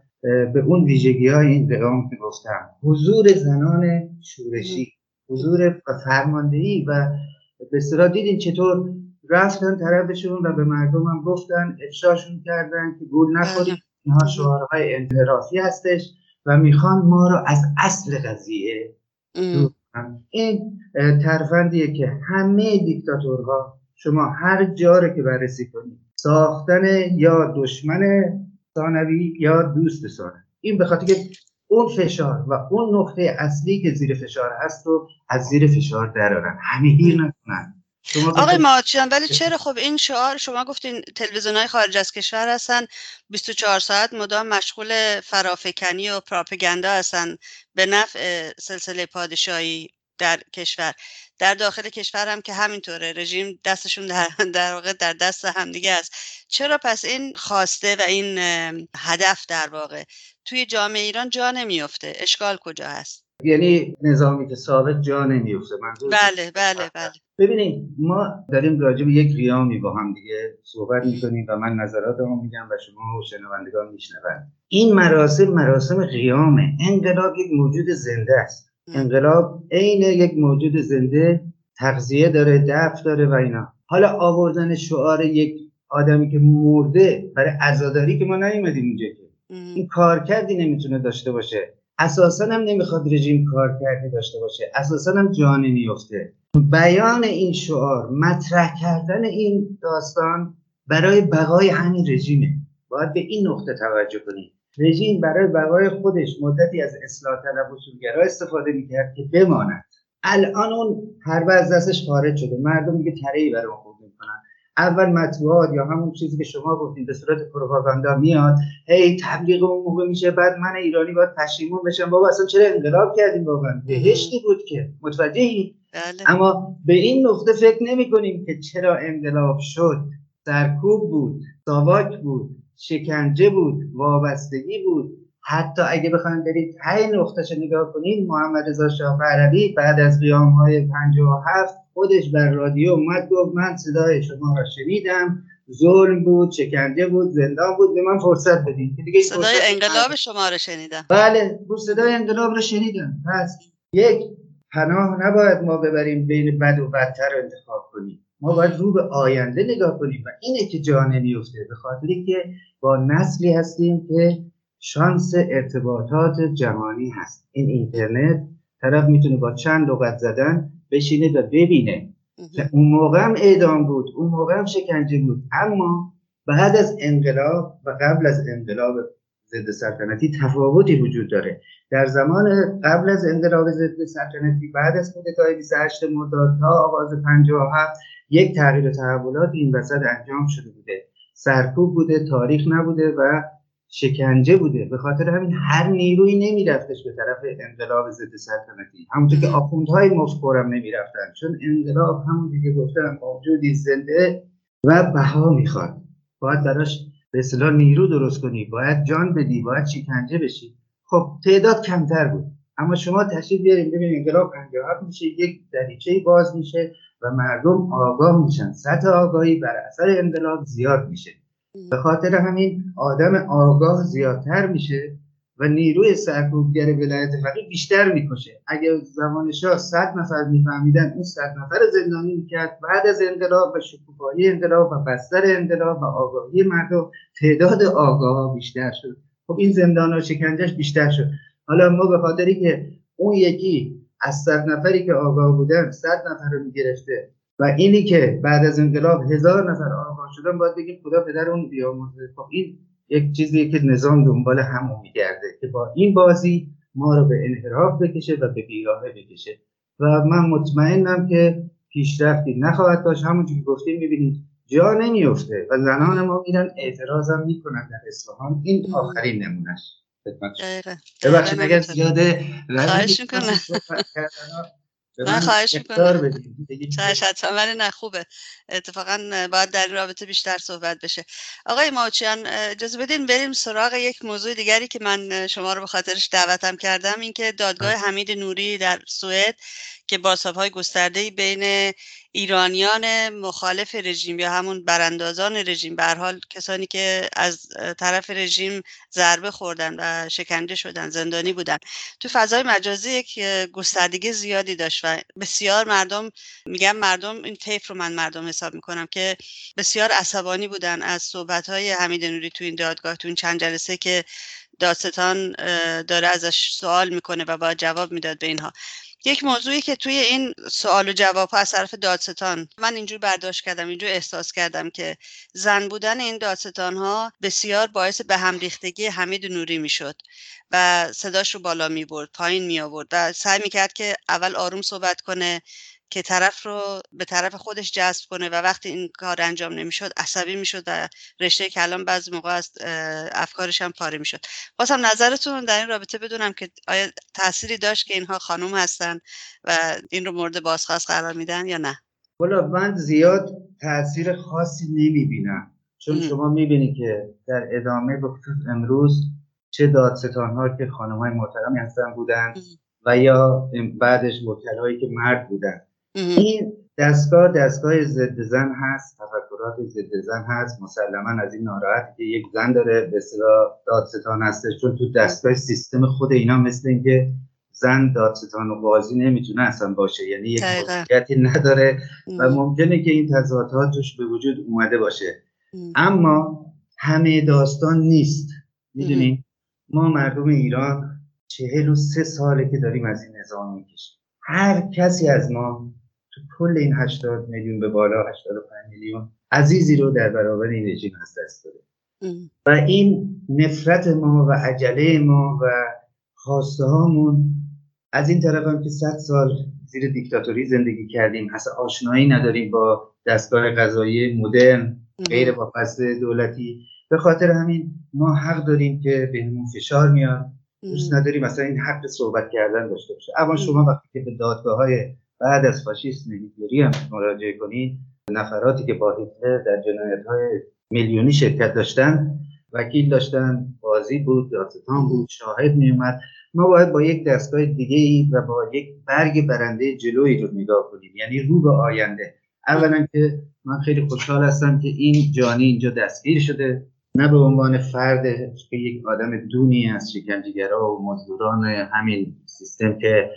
Speaker 4: به اون ویژگی های این قیام که گفتم. حضور زنان شورشی حضور فرماندهی و به اصطلاح دیدین چطور رفتن طرفشون و به مردم هم گفتن افشاشون کردن که گول نخورید. اینها شعارهای انحرافی هستش و می‌خوان ما رو از اصل قضیه این ترفندیه که همه دیکتاتورها شما هر جا که بررسی کنید ساختن یا دشمن ثانوی یا دوست ثانوی. این به خاطر که اون فشار و اون نقطه اصلی که زیر فشار هست رو از زیر فشار درارن همه هیر نکنن.
Speaker 1: آقای ماچیان ولی چرا خب این شعار شما گفتین تلویزیون های خارج از کشور هستن 24 ساعت مدام مشغول فرافکنی و پراپگاندا هستن به نفع سلسله پادشاهی در کشور. در داخل کشور هم که همینطوره رژیم دستشون در, در واقع در دست همدیگه است. چرا پس این خواسته و این هدف در واقع توی جامعه ایران جا نمیفته اشکال کجا هست؟
Speaker 4: یعنی نظامی که ثابت جا نمیفته
Speaker 1: منظور بله بله بله.
Speaker 4: ببینید ما داریم راجع به یک قیامی با هم دیگه صحبت می‌کنیم و من نظراتمو میگم و شما و شنوندگان میشنوند. این مراسم مراسم قیامه. انقلاب یک موجود زنده است. انقلاب عین یک موجود زنده تغذیه داره دفع داره و اینا. حالا آوردن شعار یک آدمی که مرده برای عزاداری که ما نیومدیم اینجا که. این کارکردی نمی‌تونه داشته باشه. اساسا هم نمی‌خواد رژیم کار کرده داشته باشه. اساسا هم جان نیفته بیان این شعار مطرح کردن این داستان برای بقای همین رژیمه. باید به این نقطه توجه کنیم. رژیم برای بقای خودش مدتی از اصلاح طلب اصولگرا استفاده می‌کرد که بماند. الان اون هر از دستش خارج شده مردم دیگه ترهی برای اول مطبوعات یا همون چیزی که شما گفتین به صورت پروپاگاندا میاد هی تبلیغ اون موقع میشه بعد من ایرانی باید پشیمون بشم. بابا اصلا چرا انقلاب کردیم واقعا؟ بهشتی بود که. متوجهی؟ بله. اما به این نقطه فکر نمی کنیم که چرا انقلاب شد. سرکوب بود ساواک بود شکنجه بود وابستگی بود. حتی اگه بخوایم برید های نقطهش نگاه کنید محمد رضا شاه پهلوی بعد از قیام های 57 خودش بر رادیو اومد گفت من صدای شما را شنیدم ظلم بود شکنجه بود زندان بود به من فرصت بدین.
Speaker 1: دیگه صدای انقلاب شما را شنیدم.
Speaker 4: بله صدای انقلاب را شنیدم. پس یک پناه نباید ما ببریم بین بد و بدتر رو انتخاب کنیم. ما باید رو به آینده نگاه کنیم و اینه که جا نمیفته به خاطری که با نسلی هستیم که شانس ارتباطات جهانی هست. این اینترنت طرف می‌تونه با چند لغت زدن بشینه و ببینه. اون موقع هم اعدام بود اون موقع هم شکنجه بود. اما بعد از انقلاب و قبل از انقلاب ضد سلطنتی تفاوتی وجود داره. در زمان قبل از انقلاب ضد سلطنتی بعد از کودتای 28 مرداد تا آغاز 57 یک تغییر تحولات این وسط انجام شده بوده. سرکوب بوده تاریخ نبوده و شکنجه بوده. به خاطر همین هر نیروی نمیرفتش به طرف انقلاب ضد سلطنتی. همونطور که آخوندهای مفکورم نمی‌رفتن. چون انقلاب همونطور که گفتم موجودی زنده و بها می‌خواد. باید براش به اصطلاح نیرو درست کنی. باید جان بدی باید شکنجه بشی. خب تعداد کمتر بود. اما شما تشریف بیاریم ببینید انقلاب 57 میشه یک دریچه باز میشه و مردم آگاه میشن. سطح آگاهی بر اثر انقلاب زیاد میشه. به خاطر همین آدم آگاه زیادتر میشه و نیروی سرکوبگر ولایت فقیه بیشتر می‌کشه. اگه زمان شاه صد نفر میفهمیدن اون صد نفر زندانی می‌کرد. بعد از انقلاب و شکوفایی انقلاب و بستر انقلاب و آگاهی مردم تعداد آگاه بیشتر شد. خب این زندان و شکنجهش بیشتر شد. حالا ما به خاطری که اون یکی از صد نفری که آگاه بودن صد نفر رو می‌گرفته و اینی که بعد از انقلاب هزار نفر شدن باید بگیم خدا پدر اون بیامرزه. خب این یک چیزی که نظام دنبال همون میگرده که با این بازی ما رو به انحراف بکشه و به بیراهه بکشه. و من مطمئنم که پیشرفتی نخواهد داشت. همونجوری که گفتیم می‌بینید جا نمیفته و زنان ما میرن اعتراض هم می‌کنن در اصفهان. این آخرین نمونش ببخشید اگر زیاده
Speaker 1: خواهش می‌کنم؟ من خواهش می‌کنم. حتما ولی نه خوبه. اتفاقا باید در این رابطه بیشتر صحبت بشه. آقای ماچیان اجازه بدین بریم سراغ یک موضوع دیگری که من شما رو به خاطرش دعوتم کردم. اینکه دادگاه حمید نوری در سوئد که های گسترده بین ایرانیان مخالف رژیم یا همون براندازان رژیم به حال کسانی که از طرف رژیم ضربه خوردن و شکنجه شدن زندانی بودن. تو فضای مجازی یک گستردگی زیادی داشت و بسیار مردم میگم مردم این طیف رو من مردم حساب می‌کنم که بسیار عصبانی بودن از صحبت های حمید نوری تو این دادگاه تو این چند جلسه که دادستان داره ازش سوال می‌کنه و باید جواب می‌داد به اینها. یک موضوعی که توی این سوال و جواب از طرف دادستان من اینجور برداشت کردم اینجور احساس کردم که زن بودن این دادستان ها بسیار باعث به هم ریختگی حمید نوری می‌شد و صداش رو بالا می برد پایین می آورد و سعی می کرد که اول آروم صحبت کنه که طرف رو به طرف خودش جذب کنه و وقتی این کار انجام نمی‌شد عصبی می‌شد و رشته کلام بعضی موقع از افکارش هم پاره می‌شد. بازم نظرتون در این رابطه بدونم که آیا تأثیری داشت که اینها خانوم هستن و این رو مورد بازخواست قرار میدن یا نه؟
Speaker 4: والا من زیاد تاثیر خاصی نمی‌بینم. چون شما می‌بینی که در ادامه به امروز چه دادستان ها که خانم های محترمی هستن بودن و یا بعدش وکلایی که مرد بودن. این دستگاه دستگاه ضد زن هست تفکرات ضد زن هست. مسلما از این ناراحتی که یک زن داره به اصطلاح دادستان هسته چون تو دستگاه سیستم خود اینا مثل اینکه زن دادستان و قاضی نمی‌تونه اصلا باشه. یعنی یک خصوصیتی نداره و ممکنه که این تضادها توش به وجود اومده باشه. اما همه داستان نیست. می‌دونی؟ ما مردم ایران چهل و سه ساله که داریم از این نظام می‌کشیم. هر کسی از ما تو کل این 80 میلیون به بالا 85 میلیون عزیزی رو در برابر این رژیم از دست داده. و این نفرت ما و عجله ما و خواسته هامون از این طرف هم که 100 سال زیر دیکتاتوری زندگی کردیم اصلا آشنایی نداریم با دستگاه قضایی مدرن غیر فصل دولتی. به خاطر همین ما حق داریم که بهمون فشار میاد. دوست نداریم مثلا این حق صحبت کردن داشته باشه. اما شما وقتی که به دادگاه های بعد از فاشیسم هیتلری هم مراجعه کنید. نفراتی که با هیتلر در جنایت های میلیونی شرکت داشتن وکیل داشتن بازی بود دادستان بود شاهد میومد ما باید با یک دستگاه دیگه ای و با یک برگ برنده جلویی رو نگاه کنیم. یعنی رو به آینده. اولا که من خیلی خوشحال هستم که این جانی اینجا دستگیر شده. نه به عنوان فرد که یک آدم دونی از شکنجهگرا و مزدوران همین سیستم که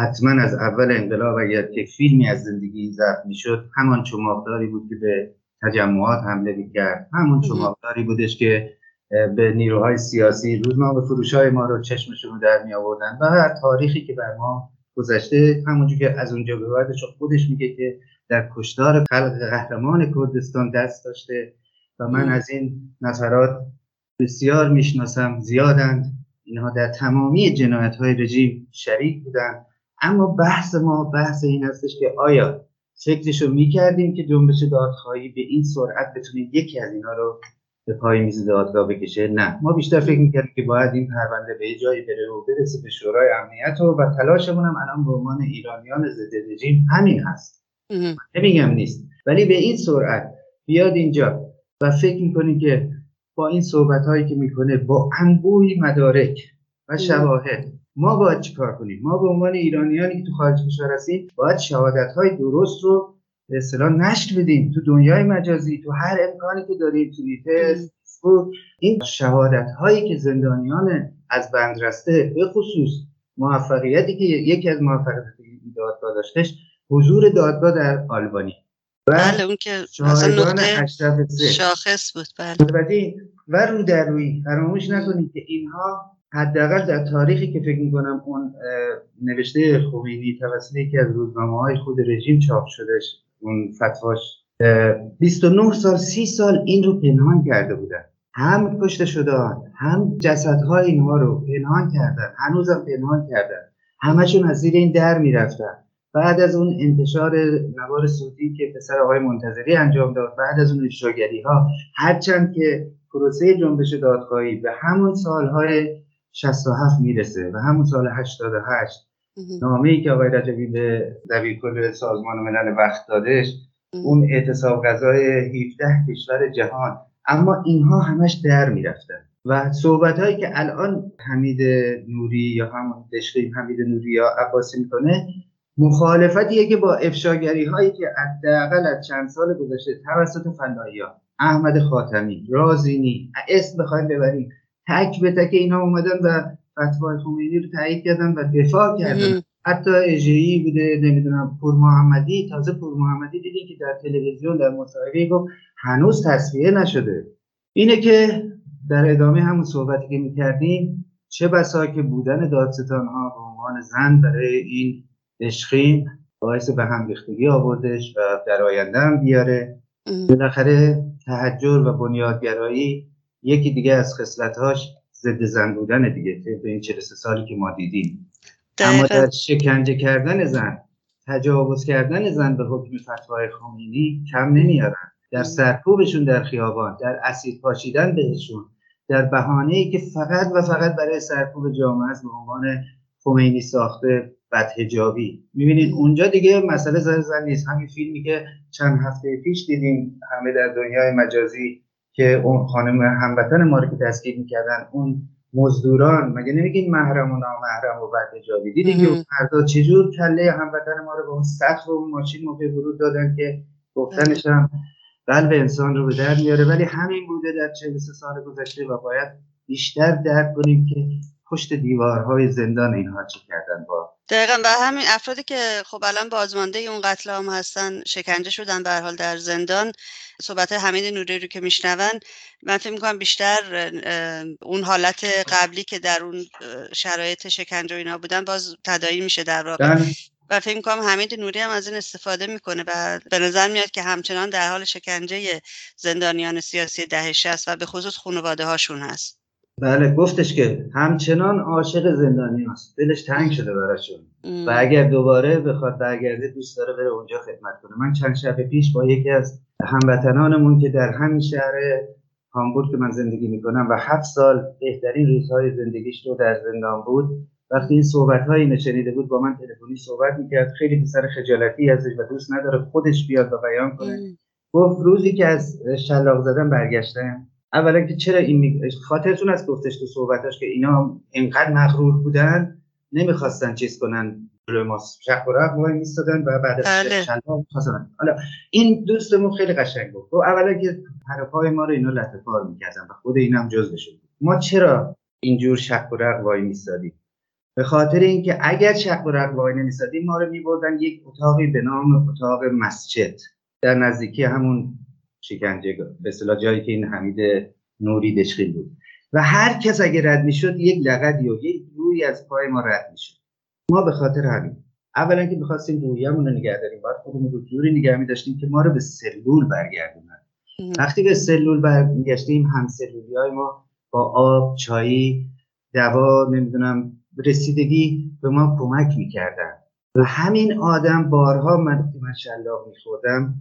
Speaker 4: حتما از اول انقلاب اگر یک فیلمی از زندگی ضبط می‌شد همان چماقداری بود که به تجمعات حمله می‌کرد. همون چماقداری بودش که به نیروهای سیاسی روزنامه فروش های ما رو چشمشون در می آوردن و هر تاریخی که بر ما گذشته همونجور که از اونجا به بعدش خودش میگه که در کشتار خلق قهرمان کردستان دست داشته و من از این نظرات بسیار می‌شناسم زیادند. اینها در تمامی جنایت های رژیم شریک بودند. اما بحث ما بحث این هستش که آیا فکرشو می‌کردیم که جنبش دادخواهی به این سرعت بتونه یکی از اینا رو به پای میز دادگاه بکشه؟ نه. ما بیشتر فکر می‌کردیم که باید این پرونده به جایی بره و برسه به شورای امنیت و, و تلاشمون هم الان به عنوان ایرانیان ضد رژیم همین هست. نمیگم نیست. ولی به این سرعت بیاد اینجا و فکر می‌کنیم که با این صحبت هایی که می‌کنه با انبوهی مدارک و شواهد ما باید چیکار کنیم؟ ما به عنوان ایرانیانی که تو خارج کشور هستیم باید شهادت های درست رو به اصطلاح نشر بدیم. تو دنیای مجازی تو هر امکانی که داریم توییتر فیسبوک این شهادت هایی که زندانیان از بند رسته به خصوص موفقیتی که یکی از موفقیت دادگاه داشتش حضور دادگاه در آلبانی.
Speaker 1: بله اون که شاخص بود
Speaker 4: بله. و رو در روی فراموش نکنید که اینها حداقل در تاریخی که فکر می‌کنم اون نوشته خمینی توسط یکی از روزنامه های خود رژیم چاپ شدهش اون فتواش 29 سال 30 سال این رو پنهان کرده بودن. هم کشته شدن هم جسدهای اینها رو پنهان کردن هنوزم پنهان کردن. همشون از زیر این در می‌رفتن. بعد از اون انتشار نوار صوتی که پسر آقای منتظری انجام داد بعد از اون افشاگری ها هرچند که پروسه جنبش دادخواهی به همون سالهای 67 می‌رسه و همون سال 88 نامه ای که آقای رجبی به دبیرکل سازمان ملل وقت دادش اون اعتصاب غذای 17 کشور جهان. اما اینها همش در می‌رفتن. و صحبت هایی که الان حمید نوری یا همون دشقی حمید نوری یا عباسی می‌کنه مخالفتیه که با افشاگری هایی که حداقل از چند سال گذشته توسط فنایی احمد خاتمی رازینی اسم بخوایم ببریم. تک به تک اینا اومدن و فتوای خمینی رو تایید کردن و دفاع کردن. حتی اجهی بوده نمی‌دونم پور محمدی تازه پور محمدی دیدی که در تلویزیون در مصاحبه گفت هنوز تصفیه نشده. اینه که در ادامه همون صحبتی که می‌کردیم چه بسا که بودن دادستان ها به عنوان زن برای این عشقین باعث به هم ریختگی آوردش و در آینده هم بیاره. بالاخره تحجر و بنیادگرایی یکی دیگه از خصلت‌هاش ضد زن بودن دیگه به این 43 سالی که ما دیدیم. اما در شکنجه کردن زن تجاوز کردن زن به حکم فتوای خمینی کم نمیارن در سرکوبشون در خیابان در اسید پاشیدن بهشون در بهانه ای که فقط و فقط برای سرکوب جامعه است به عنوان خمینی ساخته بدهجابی. می‌بینید اونجا دیگه مسئله زن زن نیست. همین فیلمی که چند هفته پیش دیدیم همه در دنیای مجازی که اون خانم هموطن ما رو که دستگیر می‌کردن اون مزدوران مگه نمیگین محرم و نامحرم و بعد جابی دیدی که فردا چجور کله هموطن ما رو به اون سقف و اون ماشین موقع ورود دادن که گفتنش هم قلب انسان رو به در میاره ولی همین بوده در 43 سال گذشته و باید بیشتر درک کنیم که پشت دیوارهای زندان اینها چه کردن با
Speaker 1: دقیقا و همین افرادی که خب الان بازمانده اون قتل هم هستن شکنجه شدن به حال در زندان صحبت حمید نوری رو که میشنون من فکر می‌کنم بیشتر اون حالت قبلی که در اون شرایط شکنجه و اینا بودن باز تدایی میشه در واقع بله. و فکر می‌کنم حمید نوری هم از این استفاده می‌کنه و به نظر میاد که همچنان در حال شکنجه زندانیان سیاسی ده است و به خصوص خانواده هاشون هست
Speaker 4: بله گفتش که همچنان عاشق زندانی هست. دلش تنگ شده براشون. و اگر دوباره بخواد برگرده دوست داره بره اونجا خدمت کنه. من چند شب پیش با یکی از هموطنانمون که در همین شهر هامبورگ که من زندگی می‌کنم و هفت سال بهترین روزهای زندگیش رو در زندان بود وقتی این صحبت هایی شنیده بود با من تلفنی صحبت می‌کرد. خیلی پسر خجالتی ازش و دوست نداره خودش بیاد و بیان کنه. گفت روزی که از شلاق زدن برگشتم اولا که چرا این خاطرتون از گفتش تو صحبتاش که اینا اینقدر مغرور بودن نمی‌خواستن چیز کنن. جلوی ما شق و رق وای میستادن و بعد از بله. حالا این دوستمون خیلی قشنگ و اولا که پای ما رو اینا لطه کار می‌کردن و خود اینم جز بشون ما چرا اینجور شق و رق وای میستادیم به خاطر اینکه اگر شق و رق وای نمیستادیم ما رو میبردن یک اتاقی به نام اتاق مسجد. در نزدیکی همون شکنجه به اصطلاح جایی که این حمید نوری دشخیل بود. و هر کس اگه رد می‌شد یک لغدی و یک روی از پای ما رد می‌شد. ما به خاطر همین اولا که می‌خواستیم رویمون رو نگه داریم. باید خودمون رو جوری نگه می داشتیم که ما رو به سلول برگردونن. وقتی به سلول برگشتیم هم سلولی های ما با آب چایی دوا نمی‌دونم رسیدگی به ما کمک می‌کردن. و همین آدم بارها من من شلاق میخوردم.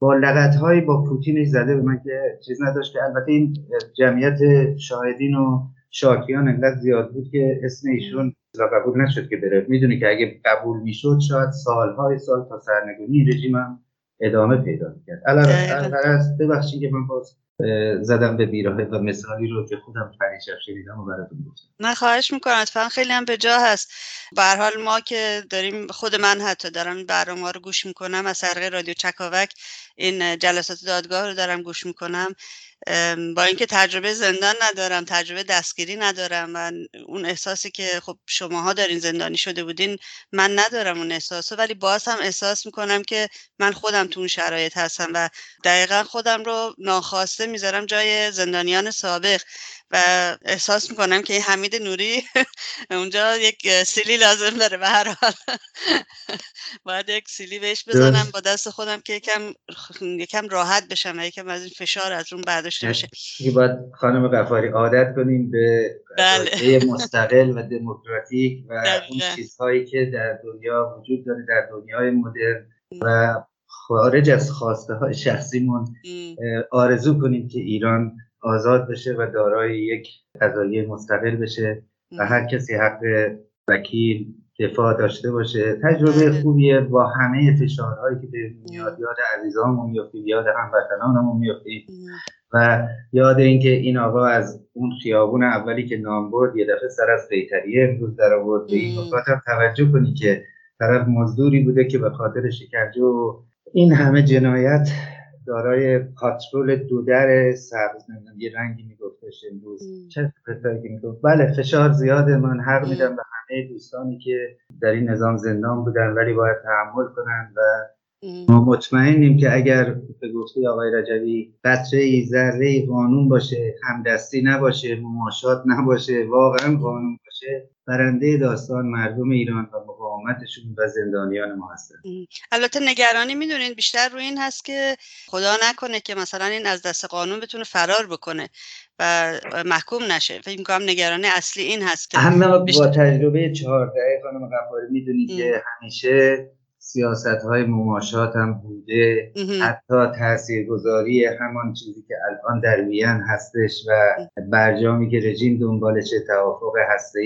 Speaker 4: با لغت های با پوتینش زده به من که چیز نداشت که البته این جمعیت شاهدین و شاکیان انقدر زیاد بود که اسم ایشون قبول نشد که بره. می‌دونی که اگه قبول می‌شد شاید سالهای سال تا سرنگونی رژیم هم ادامه پیدا می‌کرد. الان ببخشید که من باز زدم به بیراهه و مثالی رو که خودم پریشب شنیدم و براتون گفتم.
Speaker 1: نه خواهش می‌کنم. اتفاقا خیلی هم به جا هست. به حال ما که داریم خود من حتی دارم برنامه رو گوش می‌کنم از طریق رادیو چکاوک. این جلسات دادگاه رو دارم گوش می‌کنم. با اینکه تجربه زندان ندارم تجربه دستگیری ندارم و اون احساسی که خب شماها دارین زندانی شده بودین من ندارم اون احساسو ولی باز هم احساس می‌کنم که من خودم تو اون شرایط هستم و دقیقا خودم رو ناخواسته می‌ذارم جای زندانیان سابق. و احساس می‌کنم که حمید نوری <laughs> اونجا یک سیلی لازم داره به هر حال. <laughs> باید یک سیلی بهش بزنم با دست خودم که یکم یکم راحت بشم و یکم از این فشار از اون برداشته بشه.
Speaker 4: باید خانم قفاری عادت کنیم به بله. مستقل و دموکراتیک و اون چیزهایی که در دنیا وجود داره در دنیای مدرن و خارج از خواسته های شخصیمون آرزو کنیم که ایران آزاد بشه و دارای یک قضایی مستقل بشه و هر کسی حق وکیل دفاع داشته باشه. تجربه بله. خوبیه. با همه فشارهایی که به میاد یاد عزیزانمون میفتیم یاد هموطنانمون میفتیم و یاد اینکه این آقا از اون خیابون اولی که نام برد یه دفعه سر از بیتریه امروز در آورد. به این هم توجه کنی که طرف مزدوری بوده که به خاطر شکنجه و این همه جنایت دارای پاترول دودر سبز یه رنگی میگفتش امروز. چه که می‌گفت؟ بله فشار زیاده من حق میدم به همه دوستانی که در این نظام زندان بودن ولی باید تحمل کنن و ما مطمئنیم که اگر به گفته آقای رجوی قطره ای ذره قانون باشه همدستی نباشه مماشات نباشه واقعا قانون باشه برنده داستان مردم ایران و مقاومتشون و زندانیان ما هستن.
Speaker 1: البته نگرانی می‌دونین بیشتر روی این هست که خدا نکنه که مثلا این از دست قانون بتونه فرار بکنه و محکوم نشه. فکر می‌کنم نگرانی اصلی این هست که
Speaker 4: اما با تجربه چهارده خانم غفاری می‌دونید که همیشه سیاست های مماشات هم بوده. حتی تاثیرگذاری همان چیزی که الان در وین هستش و برجامی که رژیم دنبالش توافق هسته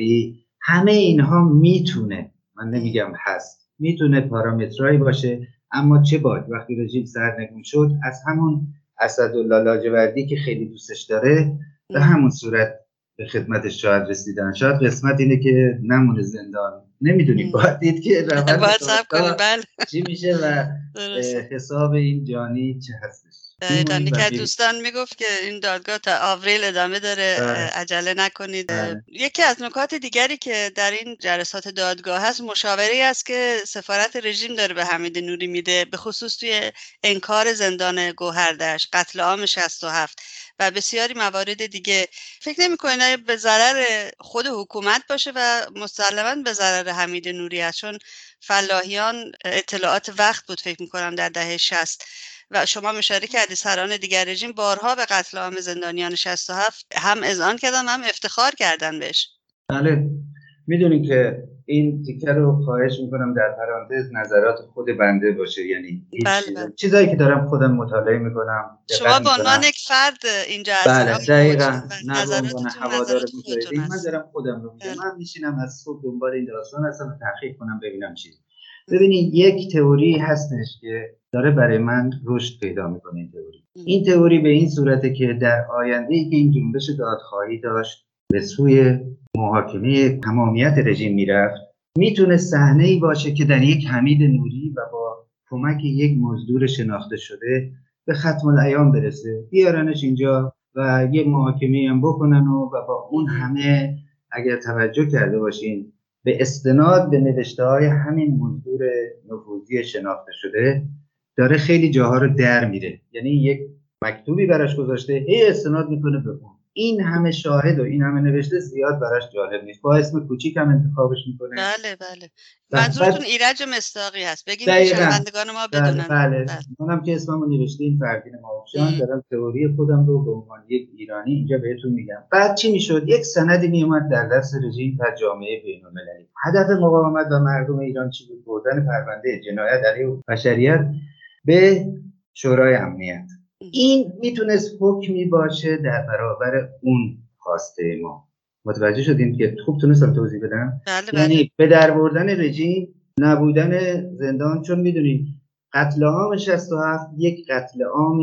Speaker 4: همه اینها می‌تونه من نمیگم هست. می‌تونه پارامترایی باشه اما چه باد وقتی رژیم سرنگون شد از همون اسدالله لاجوردی که خیلی دوستش داره به همون صورت به خدمتش شاید رسیدن. شاید قسمت اینه که نمونه زندان. نمی‌دونیم. باید دید که
Speaker 1: روند بله.
Speaker 4: چی میشه و حساب این جانی چه هستش.
Speaker 1: دقیقا که دوستان می‌گفت که این دادگاه تا آوریل ادامه داره بله. عجله نکنید. بله. یکی از نکات دیگری که در این جلسات دادگاه هست مشاوره است که سفارت رژیم داره به حمید نوری میده به خصوص توی انکار زندان گوهردش قتل عام 67 و بسیاری موارد دیگه. فکر نمی به ضرر خود حکومت باشه و مسلما به ضرر حمید نوری هست؟ چون فلاحیان اطلاعات وقت بود فکر می‌کنم در دهه 60 و شما مشاره کردی سران دیگر رژیم بارها به قتل عام زندانیان 67 هم اذعان کردن هم افتخار کردن بهش.
Speaker 4: بله. می‌دونی که این تیکه رو خواهش می‌کنم در پرانتز نظرات خود بنده باشه. یعنی بله بله. چیزایی که دارم خودم مطالعه می‌کنم
Speaker 1: شما به عنوان یک فرد اینجا
Speaker 4: بله دقیقا. نه من دارم خودم رو میگم. من میشینم از صبح دنبال این داستان هستم تحقیق کنم ببینم چی ببینید یک تئوری هستش که داره برای من رشد پیدا می‌کنه این تئوری. این تئوری به این صورته که در آینده ای که این جنبش دادخواهی داشت به سوی محاکمه تمامیت رژیم می‌رفت می‌تونه صحنه ای باشه که در یک حمید نوری و با کمک یک مزدور شناخته شده به ختم الایام برسه. بیارنش اینجا و یه محاکمه هم بکنن و, و با اون همه اگر توجه کرده باشین به استناد به نوشته های همین مزدور نفوذی شناخته شده داره خیلی جاها رو در میره. یعنی یک مکتوبی براش گذاشته هی استناد می‌کنه به اون. این همه شاهد و این همه نوشته زیاد براش جالب نیست. با اسم کوچیک هم انتخابش می‌کنه.
Speaker 1: بله بله. منظورتون ایرج مستاقی هست. بگید که شنوندگان ما
Speaker 4: بله، بدونن. بله, بله. منم که اسممو نوشته این فردین ماوکشان دارم تئوری خودم رو به عنوان یک ایرانی اینجا بهتون میگم. بعد چی می‌شد؟ یک سندی میومد در دست رژیم در جامعه بین المللی هدف مقاومت و مردم ایران چی بود؟ بردن پرونده جنایت علیه بشریت به شورای امنیت. این می‌تونست حکمی باشه در برابر اون خواسته ما. متوجه شدیم که خوب تونستم توضیح بدم.
Speaker 1: بله بله.
Speaker 4: یعنی به در بردن رژیم نبودن زندان چون می‌دونید قتل عام 67 یک قتل عام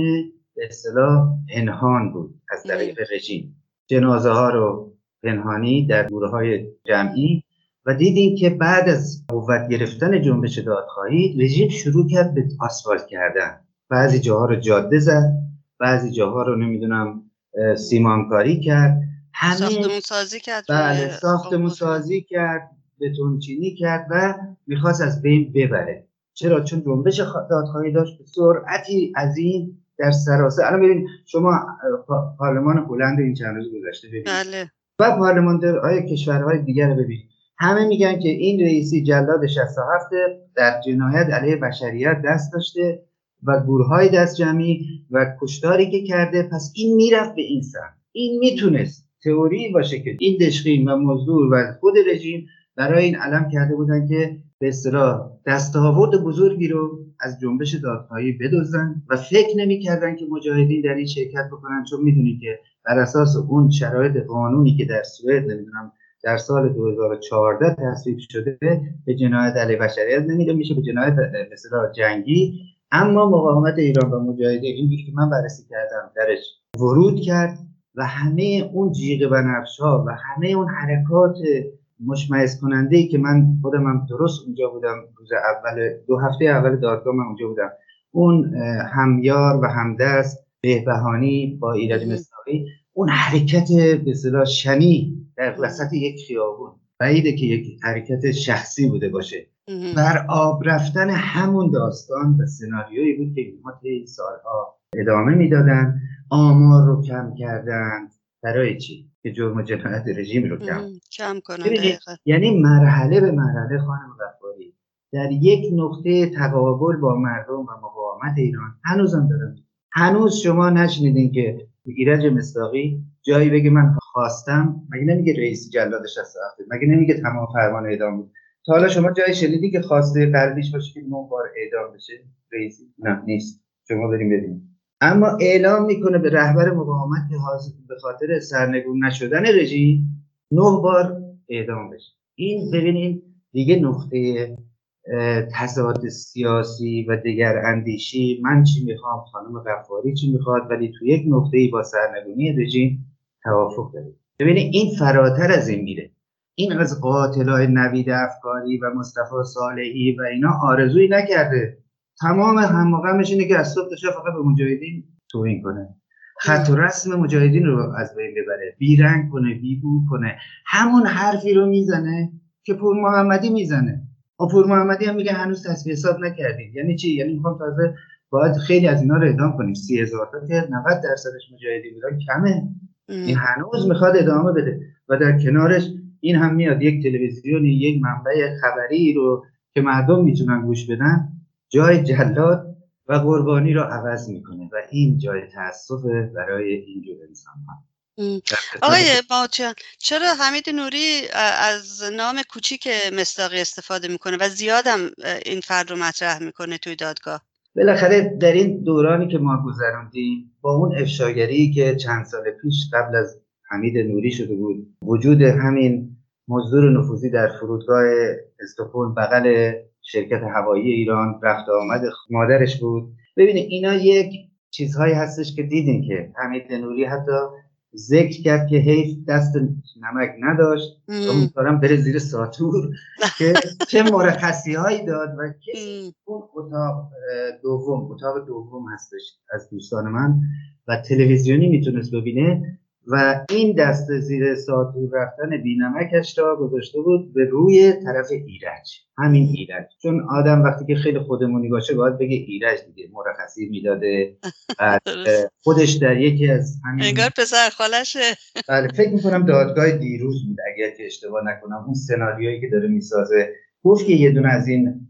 Speaker 4: به اصطلاح پنهان بود از طریق رژیم. جنازه ها رو پنهانی در گروه های جمعی و دیدیم که بعد از قوت گرفتن جنبش دادخواهی رژیم شروع کرد به آسفالت کردن. بعضی جاها رو جاده زد بعضی جاها رو نمی‌دونم سیمانکاری کرد.
Speaker 1: همه ساختمون سازی کرد
Speaker 4: بله ساختمون سازی کرد بتونچینی کرد و می‌خواست از بین ببره. چرا؟ چون جنبش دادخواهی داشت به سرعتی این در سراسر. الان ببین شما پارلمان هلند این چند روز گذشته ببینید.
Speaker 1: بله.
Speaker 4: و پارلماندارهای کشورهای دیگر رو ببینید. همه میگن که این رئیسی جلاد 67 در جنایت علیه بشریت دست داشته. و گروه های دست جمعی و کشتاری که کرده پس این می‌رفت به این سمت. این می‌تونست تئوری باشه که این دشقین و مزدور و خود رژیم برای این علم کرده بودن که به اصطلاح دستاورد بزرگی رو از جنبش دادخواهی بدوزن و فکر نمی‌کردن که مجاهدین در این شرکت بکنن چون می‌دونید که بر اساس اون شرایط قانونی که در سوئد نمی‌دونم در سال 2014 تصویب شده به جنایت علیه بشریت نمیده میشه به جنایت مثلا جنگی اما مقاومت ایران و مجاهدین این که من بررسی کردم درش ورود کرد و همه اون جیغ و نفش ها و همه اون حرکات مشمعز کننده ای که من خودم هم درست اونجا بودم روز اول دو هفته اول دادگاه من اونجا بودم. اون همیار و همدست بهبهانی با ایراد مصداقی اون حرکت به شنی در وسط یک خیابون. بعیده که یک حرکت شخصی بوده باشه. بر آب رفتن همون داستان و سناریویی بود که اینها طی سالها ادامه می‌دادن. آمار رو کم کردن برای چی؟ که جرم جنایت رژیم رو کم.
Speaker 1: کم کنن
Speaker 4: یعنی مرحله به مرحله خانم غفاری. در یک نقطه تقابل با مردم و مقاومت ایران هنوزم دارن هنوز شما نشنیدین که ایرج مصداقی جایی بگه من خواستم مگه نمیگه رئیس جلادش هست مگه نمیگه تمام فرمان اعدام بود؟ تا حالا شما جایی شنیدی که خواسته قلبیش باشه که نه بار اعدام بشه؟ رئیسی؟ نه نیست. شما بریم ببینید اما اعلام می‌کنه به رهبر مقاومت که به خاطر سرنگون نشدن رژیم نه بار اعدام بشه. این ببینید دیگه نقطه تضاد سیاسی و دیگر اندیشی. من چی می‌خوام؟ خانم غفاری چی می‌خواد؟ ولی تو یک نقطه ای با سرنگونی رژیم توافق داره ببینید این فراتر از این میره. این از قاتلای نوید افکاری و مصطفی صالحی و اینا آرزویی نکرده. تمام همغمش اینه که از صبح تا فقط به مجاهدین توهین کنه. خط و رسم مجاهدین رو از بین ببره. بیرنگ کنه بیبو کنه. همون حرفی رو می‌زنه که پور محمدی می‌زنه. و پور محمدی هم میگه هنوز تصفیه حساب نکردید یعنی چی؟ یعنی می‌خوام تازه باید خیلی از اینا رو اعدام کنیم. سی هزار تا که 90 درصدش مجاهدی بودن. کمه. این هنوز می‌خواد ادامه بده. و در کنارش این هم میاد. یک تلویزیونی یک منبع خبری رو که مردم می‌تونن گوش بدن جای جلاد و قربانی رو عوض می‌کنه. و این جای تاسف برای اینجور انسان ها
Speaker 1: آقای باچان چرا حمید نوری از نام کوچیک مستاقی استفاده می‌کنه و زیادم این فرد رو مطرح می‌کنه توی دادگاه؟
Speaker 4: بالاخره در این دورانی که ما گذراندیم با اون افشاگری که چند سال پیش قبل از حمید نوری شده بود وجود همین مزدور نفوذی در فرودگاه استکهلم بغل شرکت هوایی ایران رفت آمد مادرش بود. ببینید اینا یک چیزهایی هستش که دیدین که حمید نوری حتی ذکر کرد که حیف دست نمک نداشت. امیدوارم بره زیر ساتور. <laughs> که چه مرخصی هایی داد و که اون اتاق دوم اتاق دوم هستش از دوستان من و تلویزیونی می‌تونست ببینه. و این دست زیر ساتور رفتن بینمکش را گذاشته بود به روی طرف ایرج. همین ایرج. چون آدم وقتی که خیلی خودمونی باشه باید بگه ایرج دیگه مرخصی می‌داده. خودش در یکی از
Speaker 1: همین انگار پسر خالشه.
Speaker 4: بله فکر می‌کنم دادگاه دیروز بود اگر که اشتباه نکنم. اون سناریویی که داره می‌سازه. گفت که یه دونه از این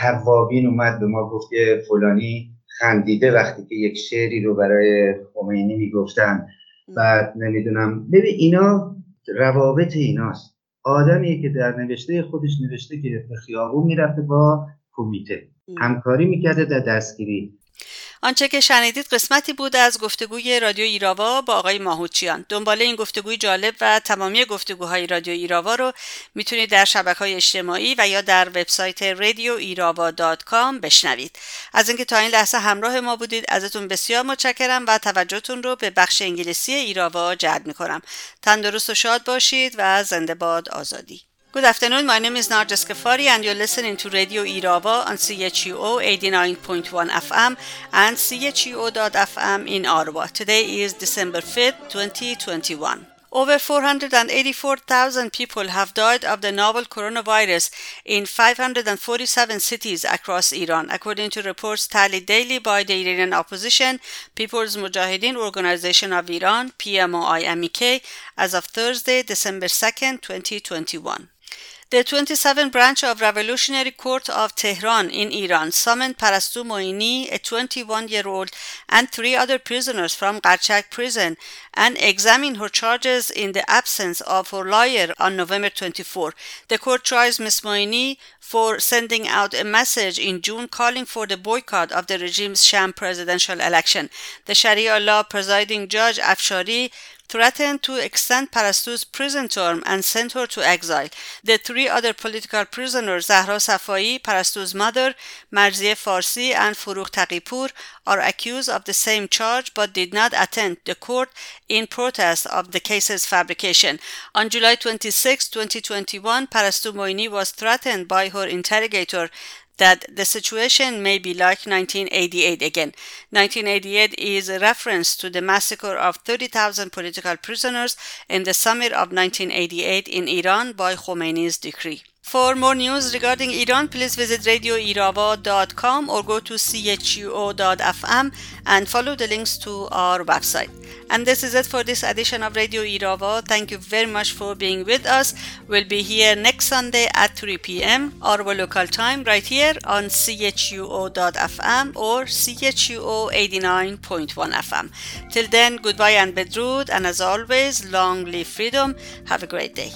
Speaker 4: توابین اومد به ما گفت که فلانی خندیده وقتی که یک شعری رو برای خمینی می‌گفتن. بعد نمی‌دونم. ببین اینا روابط ایناست. آدمیه که در نوشته خودش نوشته که به خیابون می‌رفته با کمیته. همکاری می‌کرده در دستگیری.
Speaker 1: آنچه که شنیدید قسمتی بود از گفتگوی رادیو ایراوا با آقای ماهوچیان. دنباله این گفتگوی جالب و تمامی گفتگوهای رادیو ایراوا رو می‌تونید در شبکه های اجتماعی و یا در وبسایت رادیو ایراوا دات کام بشنوید. از اینکه تا این لحظه همراه ما بودید ازتون بسیار متشکرم و توجهتون رو به بخش انگلیسی ایراوا جلب می‌کنم. تندرست و شاد باشید و زنده باد آزادی. Good afternoon. My name is Narjas Kafari, and you're listening to Radio Irava on CHUO 89.1 FM and CHUO.FM in Ottawa. Today is December 5th, 2021. Over 484,000 people have died of the novel coronavirus in 547 cities across Iran, according to reports tallied daily by the Iranian opposition People's Mujahideen Organization of Iran, PMOI-MEK, as of Thursday, December 2nd, 2021. The 27 branch of Revolutionary Court of Tehran in Iran summoned Parastu Moini, a 21-year-old, and three other prisoners from Qarchak prison and examined her charges in the absence of her lawyer on November 24. The court tries Ms. Moini for sending out a message in June calling for the boycott of the regime's sham presidential election. The Sharia law presiding judge Afshari threatened to extend Parastu's prison term and sent her to exile. The three other political prisoners, Zahra Safai, Parastu's mother, Marzieh Farsi, and Furukh Taqipur, are accused of the same charge but did not attend the court in protest of the case's fabrication. On July 26, 2021, Parastu Moini was threatened by her interrogator that the situation may be like 1988 again. 1988 is a reference to the massacre of 30,000 political prisoners in the summer of 1988 in Iran by Khomeini's decree. For more news regarding Iran, please visit radioirava.com or go to chuo.fm and follow the links to our website. And this is it for this edition of Radio Irava. Thank you very much for being with us. We'll be here next Sunday at 3 p.m. our local time right here on chuo.fm or chuo 89.1 FM. Till then, goodbye and bedrood, and as always, long live freedom. Have a great day.